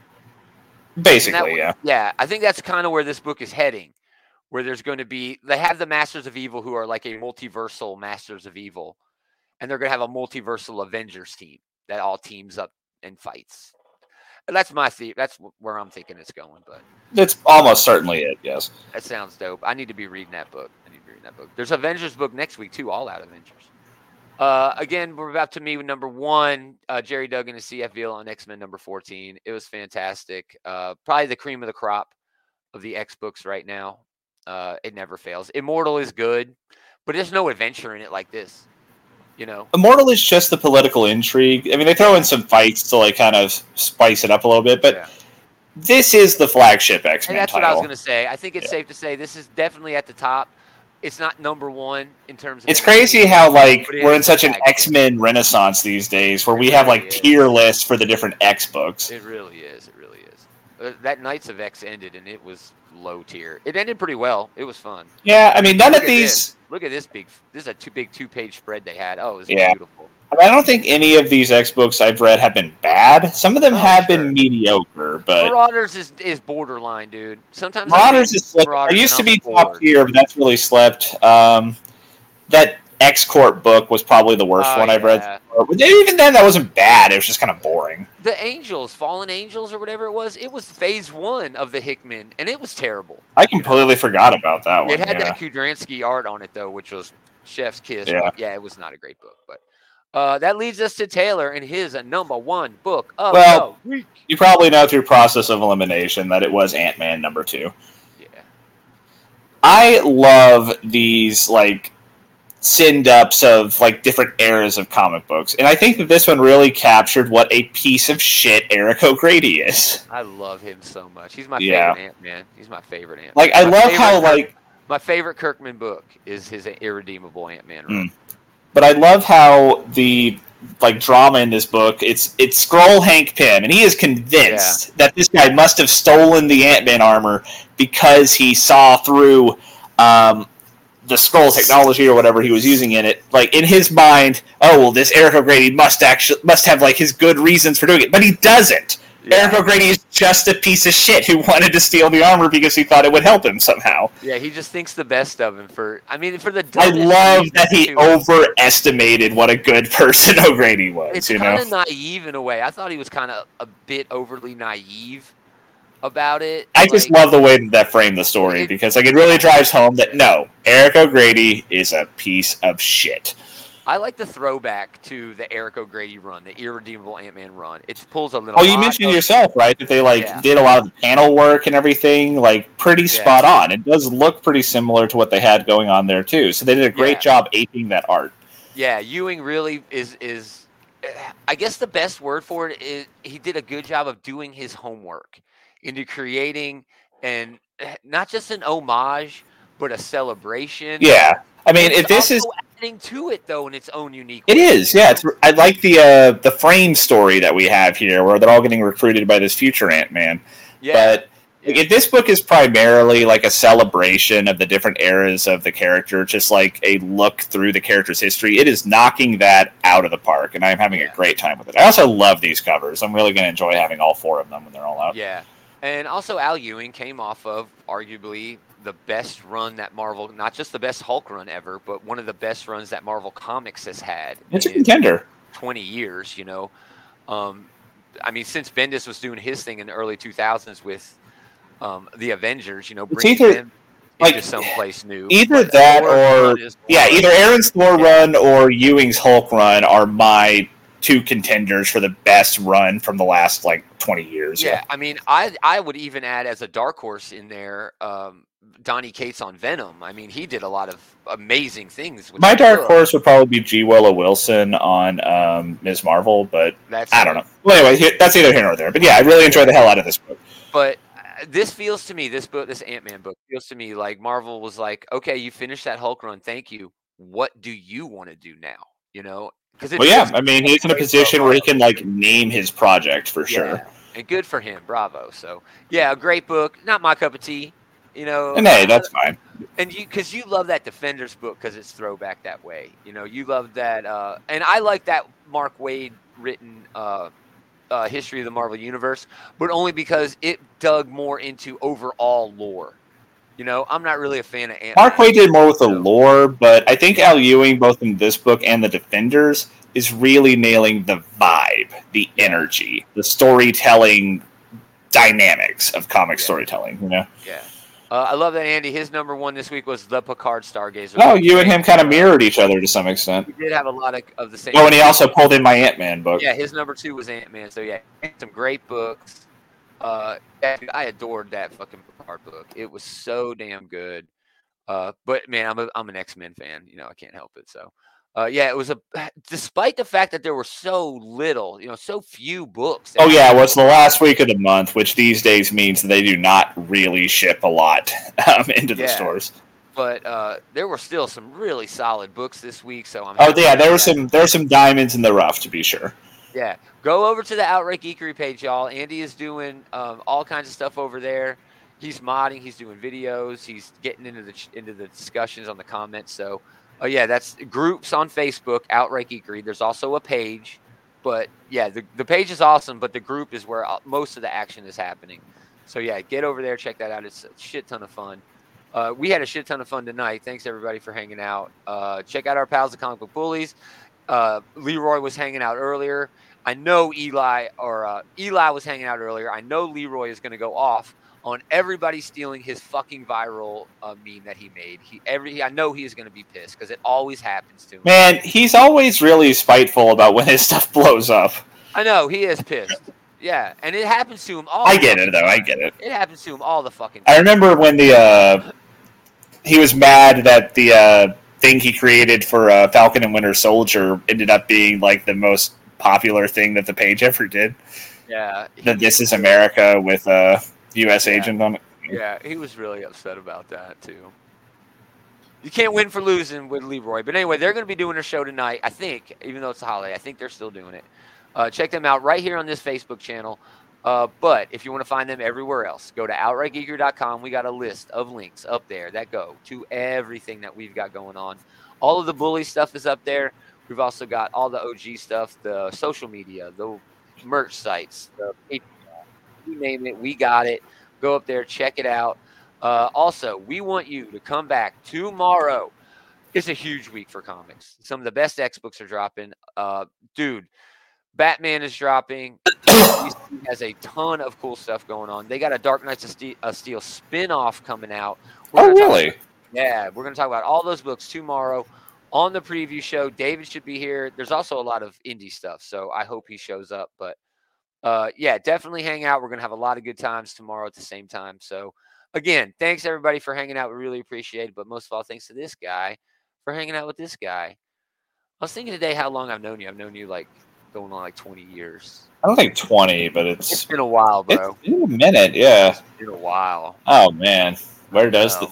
Basically, one- yeah. Yeah, I think that's kind of where this book is heading. Where there's going to be, they have the Masters of Evil who are like a multiversal Masters of Evil, and they're going to have a multiversal Avengers team that all teams up and fights. That's my the- That's where I'm thinking it's going. But it's almost certainly it. Yes. that sounds dope. I need to be reading that book. I need to be reading that book. There's Avengers book next week too. All out Avengers. Uh, again, we're about to meet with number one, uh, Gerry Duggan and CF Villa on X Men number 14. It was fantastic. Uh, probably the cream of the crop of the X books right now. Uh, it never fails. Immortal is good, but there's no adventure in it like this. You know, Immortal is just the political intrigue. I mean, they throw in some fights to like kind of spice it up a little bit, but Yeah. this is the flagship X and Men that's title. what I was gonna say. I think it's Yeah. safe to say this is definitely at the top. It's not number one in terms of. It's crazy how like we're in such an. X Men renaissance these days, where we It have like is. tier lists for the different X books. It really is. It really is. Uh, that Knights of X ended, and it was low tier. It ended pretty well. It was fun. Yeah, I mean, none Look of these. this. Look at this big. This is a two big two page spread they had. Oh, it was Yeah. beautiful. I, I don't think any of these X books I've read have been bad. Some of them Oh, have sure. been mediocre, but Marauders is, is borderline, dude. Sometimes Marauders is slipped. Marauders It used to be top tier, but that's really slipped. Um, that X Corp book was probably the worst Oh, one I've read. But even then, that wasn't bad. It was just kind of boring. The Angels, Fallen Angels, or whatever it was. It was phase one of the Hickman, and it was terrible. I completely forgot about that one. It had yeah. that Kudranski art on it though, which was Chef's Kiss. Yeah. yeah, it was not a great book, but uh, that leads us to Taylor and his uh, number one book of Well- the. You probably know through process of elimination that it was Ant Man number two. Yeah, I love these like send ups of like different eras of comic books, and I think that this one really captured what a piece of shit Eric O'Grady is. I love him so much. He's my Yeah. favorite Ant Man. He's my favorite Ant. Like I My love how Kirk- like my favorite Kirkman book is his Irredeemable Ant Man. Mm. But I love how the like drama in this book it's it's scroll Hank Pym, and he is convinced that this guy must have stolen the Ant Man armor because he saw through um, the scroll technology or whatever he was using in it. Like in his mind, oh well, this Eric O'Grady must actually must have like his good reasons for doing it, but he doesn't. Eric O'Grady is just a piece of shit who [LAUGHS] wanted to steal the armor because he thought it would help him somehow. Yeah, he just thinks the best of him for. I mean, for the. I love that he too. overestimated what a good [LAUGHS] person O'Grady was. It's kind of naive in a way. I thought he was kind of a bit overly naive about it. I just love the way that that framed the story It- because like it really drives home that no, Eric O'Grady is a piece of shit. I like the throwback to the Eric O'Grady run, the Irredeemable Ant Man run. It pulls a little. Oh, you mentioned of- yourself, right? That they like Yeah. did a lot of the panel work and everything, like pretty spot on. It does look pretty similar to what they had going on there too. So they did a great Yeah. job aping that art. Yeah, Ewing really is is. I guess the best word for it is he did a good job of doing his homework into creating and not just an homage, but a celebration. Yeah, I mean, It's if this is adding to it though in its own unique. It way, is, yeah. It's I like the uh, the frame story that we have here, where they're all getting recruited by this future Ant Man. yeah. But like, if this book is primarily like a celebration of the different eras of the character, just like a look through the character's history, it is knocking that out of the park, and I'm having a great time with it. I also love these covers. I'm really going to enjoy having all four of them when they're all out. Yeah. And also, Al Ewing came off of arguably the best run that Marvel, not just the best Hulk run ever, but one of the best runs that Marvel Comics has had It's a contender. 20 years, you know. Um, I mean, since Bendis was doing his thing in the early 2000s with um, the Avengers, you know, bringing either, them like, into someplace new. either that Thor's or- Yeah, either Aaron's Thor run or Ewing's Hulk run are my two contenders for the best run from the last like 20 years. Yeah, I mean, I I would even add as a dark horse in there, um, Donny Cates on Venom. I mean, he did a lot of amazing things. With My dark horse would probably be G. Willow Wilson on um, Ms. Marvel, but That's I don't know. Well, anyway, that's either here nor there. But yeah, I really enjoy the hell out of this book. But uh, this feels to me, this book, this Ant Man book, feels to me like Marvel was like, okay, you finished that Hulk run, thank you. What do you want to do now? You know, Well, yeah, I mean, he's in a position where he can like name his project for sure. and good for him, bravo. So yeah, a great book. Not my cup of tea. You know, And hey, that's fine. and you because you love that defenders book because it's throwback that way you know you love that uh and i like that Mark Waid written uh uh, history of the Marvel Universe, but only because it dug more into overall lore. You know, I'm not really a fan of Ant. Mark did more with the lore, but I think Al Ewing, both in this book and the Defenders, is really nailing the vibe, the energy, the storytelling dynamics of comic Yeah. storytelling. You know? Yeah. Uh, I love that Andy. His number one this week was the Picard Stargazer. Oh, you and him kind of mirrored each other to some extent. We did have a lot of, of the same. Oh, and he also pulled in my Ant Man book. Yeah, his number two was Ant Man. So yeah, some great books. Uh, I adored that fucking Picard book. It was so damn good. Uh, but man, I'm a, I'm an X Men fan. You know, I can't help it. So, uh, yeah, it was a. [SIGHS] Despite the fact that there were so little, you know, so few books. Oh yeah, well, it's the last week of the month, which these days means that they do not really ship a lot [LAUGHS] um, into the Yeah. stores. but uh, there were still some really solid books this week. So I'm. Oh yeah, there were some there were some diamonds in the rough to be sure. Yeah, go over to the Outright Geekery page, y'all. Andy is doing um, all kinds of stuff over there. He's modding. He's doing videos. He's getting into the into the discussions on the comments. So, oh yeah, that's groups on Facebook. Outright Geekery. There's also a page, but yeah, the the page is awesome. But the group is where uh, most of the action is happening. So yeah, get over there, check that out. It's a shit ton of fun. Uh, we had a shit ton of fun tonight. Thanks everybody for hanging out. Uh, check out our pals, the Comic Book Bullies. Uh, Leroy was hanging out earlier. I know Eli or uh, Eli was hanging out earlier. I know Leroy is going to go off on everybody stealing his fucking viral uh, meme that he made. He every I know he is going to be pissed because it always happens to him. Man, he's always really spiteful about when his [LAUGHS] stuff blows up. I know he is pissed. Yeah, and it happens to him all. I get it though. I get it. It happens to him all the fucking. I remember when the uh, he was mad that the uh, thing he created for uh, Falcon and Winter Soldier ended up being like the most popular thing that the page ever did. Yeah. The This Is America with a U.S. Yeah. agent on it. Yeah, he was really upset about that too. You can't win for losing with Leroy. But anyway, they're going to be doing their show tonight. I think, even though it's a holiday, I think they're still doing it. Uh, check them out right here on this Facebook channel. Uh, but if you want to find them everywhere else, go to outrightgeeker.com. We got a list of links up there that go to everything that we've got going on. All of the bully stuff is up there. We've also got all the OG stuff, the social media, the merch sites, the Patreon. You name it, we got it. Go up there, check it out. Uh, also, we want you to come back tomorrow. It's a huge week for comics. Some of the best X books are dropping. Uh, dude, Batman is dropping. DC has a ton of cool stuff going on. They got a Dark Knights of Steel, uh, Steel spin-off coming out. We're Oh, really? yeah, we're going to talk about all those books tomorrow on the preview show. David should be here. There's also a lot of indie stuff, so I hope he shows up. But uh, yeah, definitely hang out. We're going to have a lot of good times tomorrow at the same time. So again, thanks everybody for hanging out. We really appreciate it. But most of all, thanks to this guy for hanging out with this guy. I was thinking today how long I've known you. I've known you like going on like 20 years. I don't think 20, but it's it's been a while, it's bro. been a minute. Yeah. It's been a while. Oh, man. Where does the.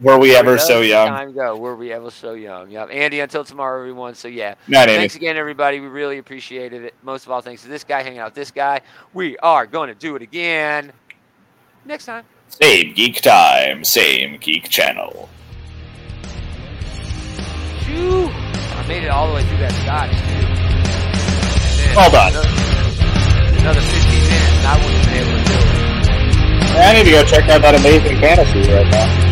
Were we ever so young? Time go. Were we ever so young? Yep. Andy, until tomorrow, everyone. So yeah. Not any. Thanks again, everybody. We really appreciated it. Most of all, thanks to this guy hanging out with this guy. We are going to do it again next time. Same geek time, same geek channel. Phew. I made it all the way through that scotch, Well done. Another, another 15 minutes, I wouldn't been able to do it. I need to go check out that amazing fantasy right now.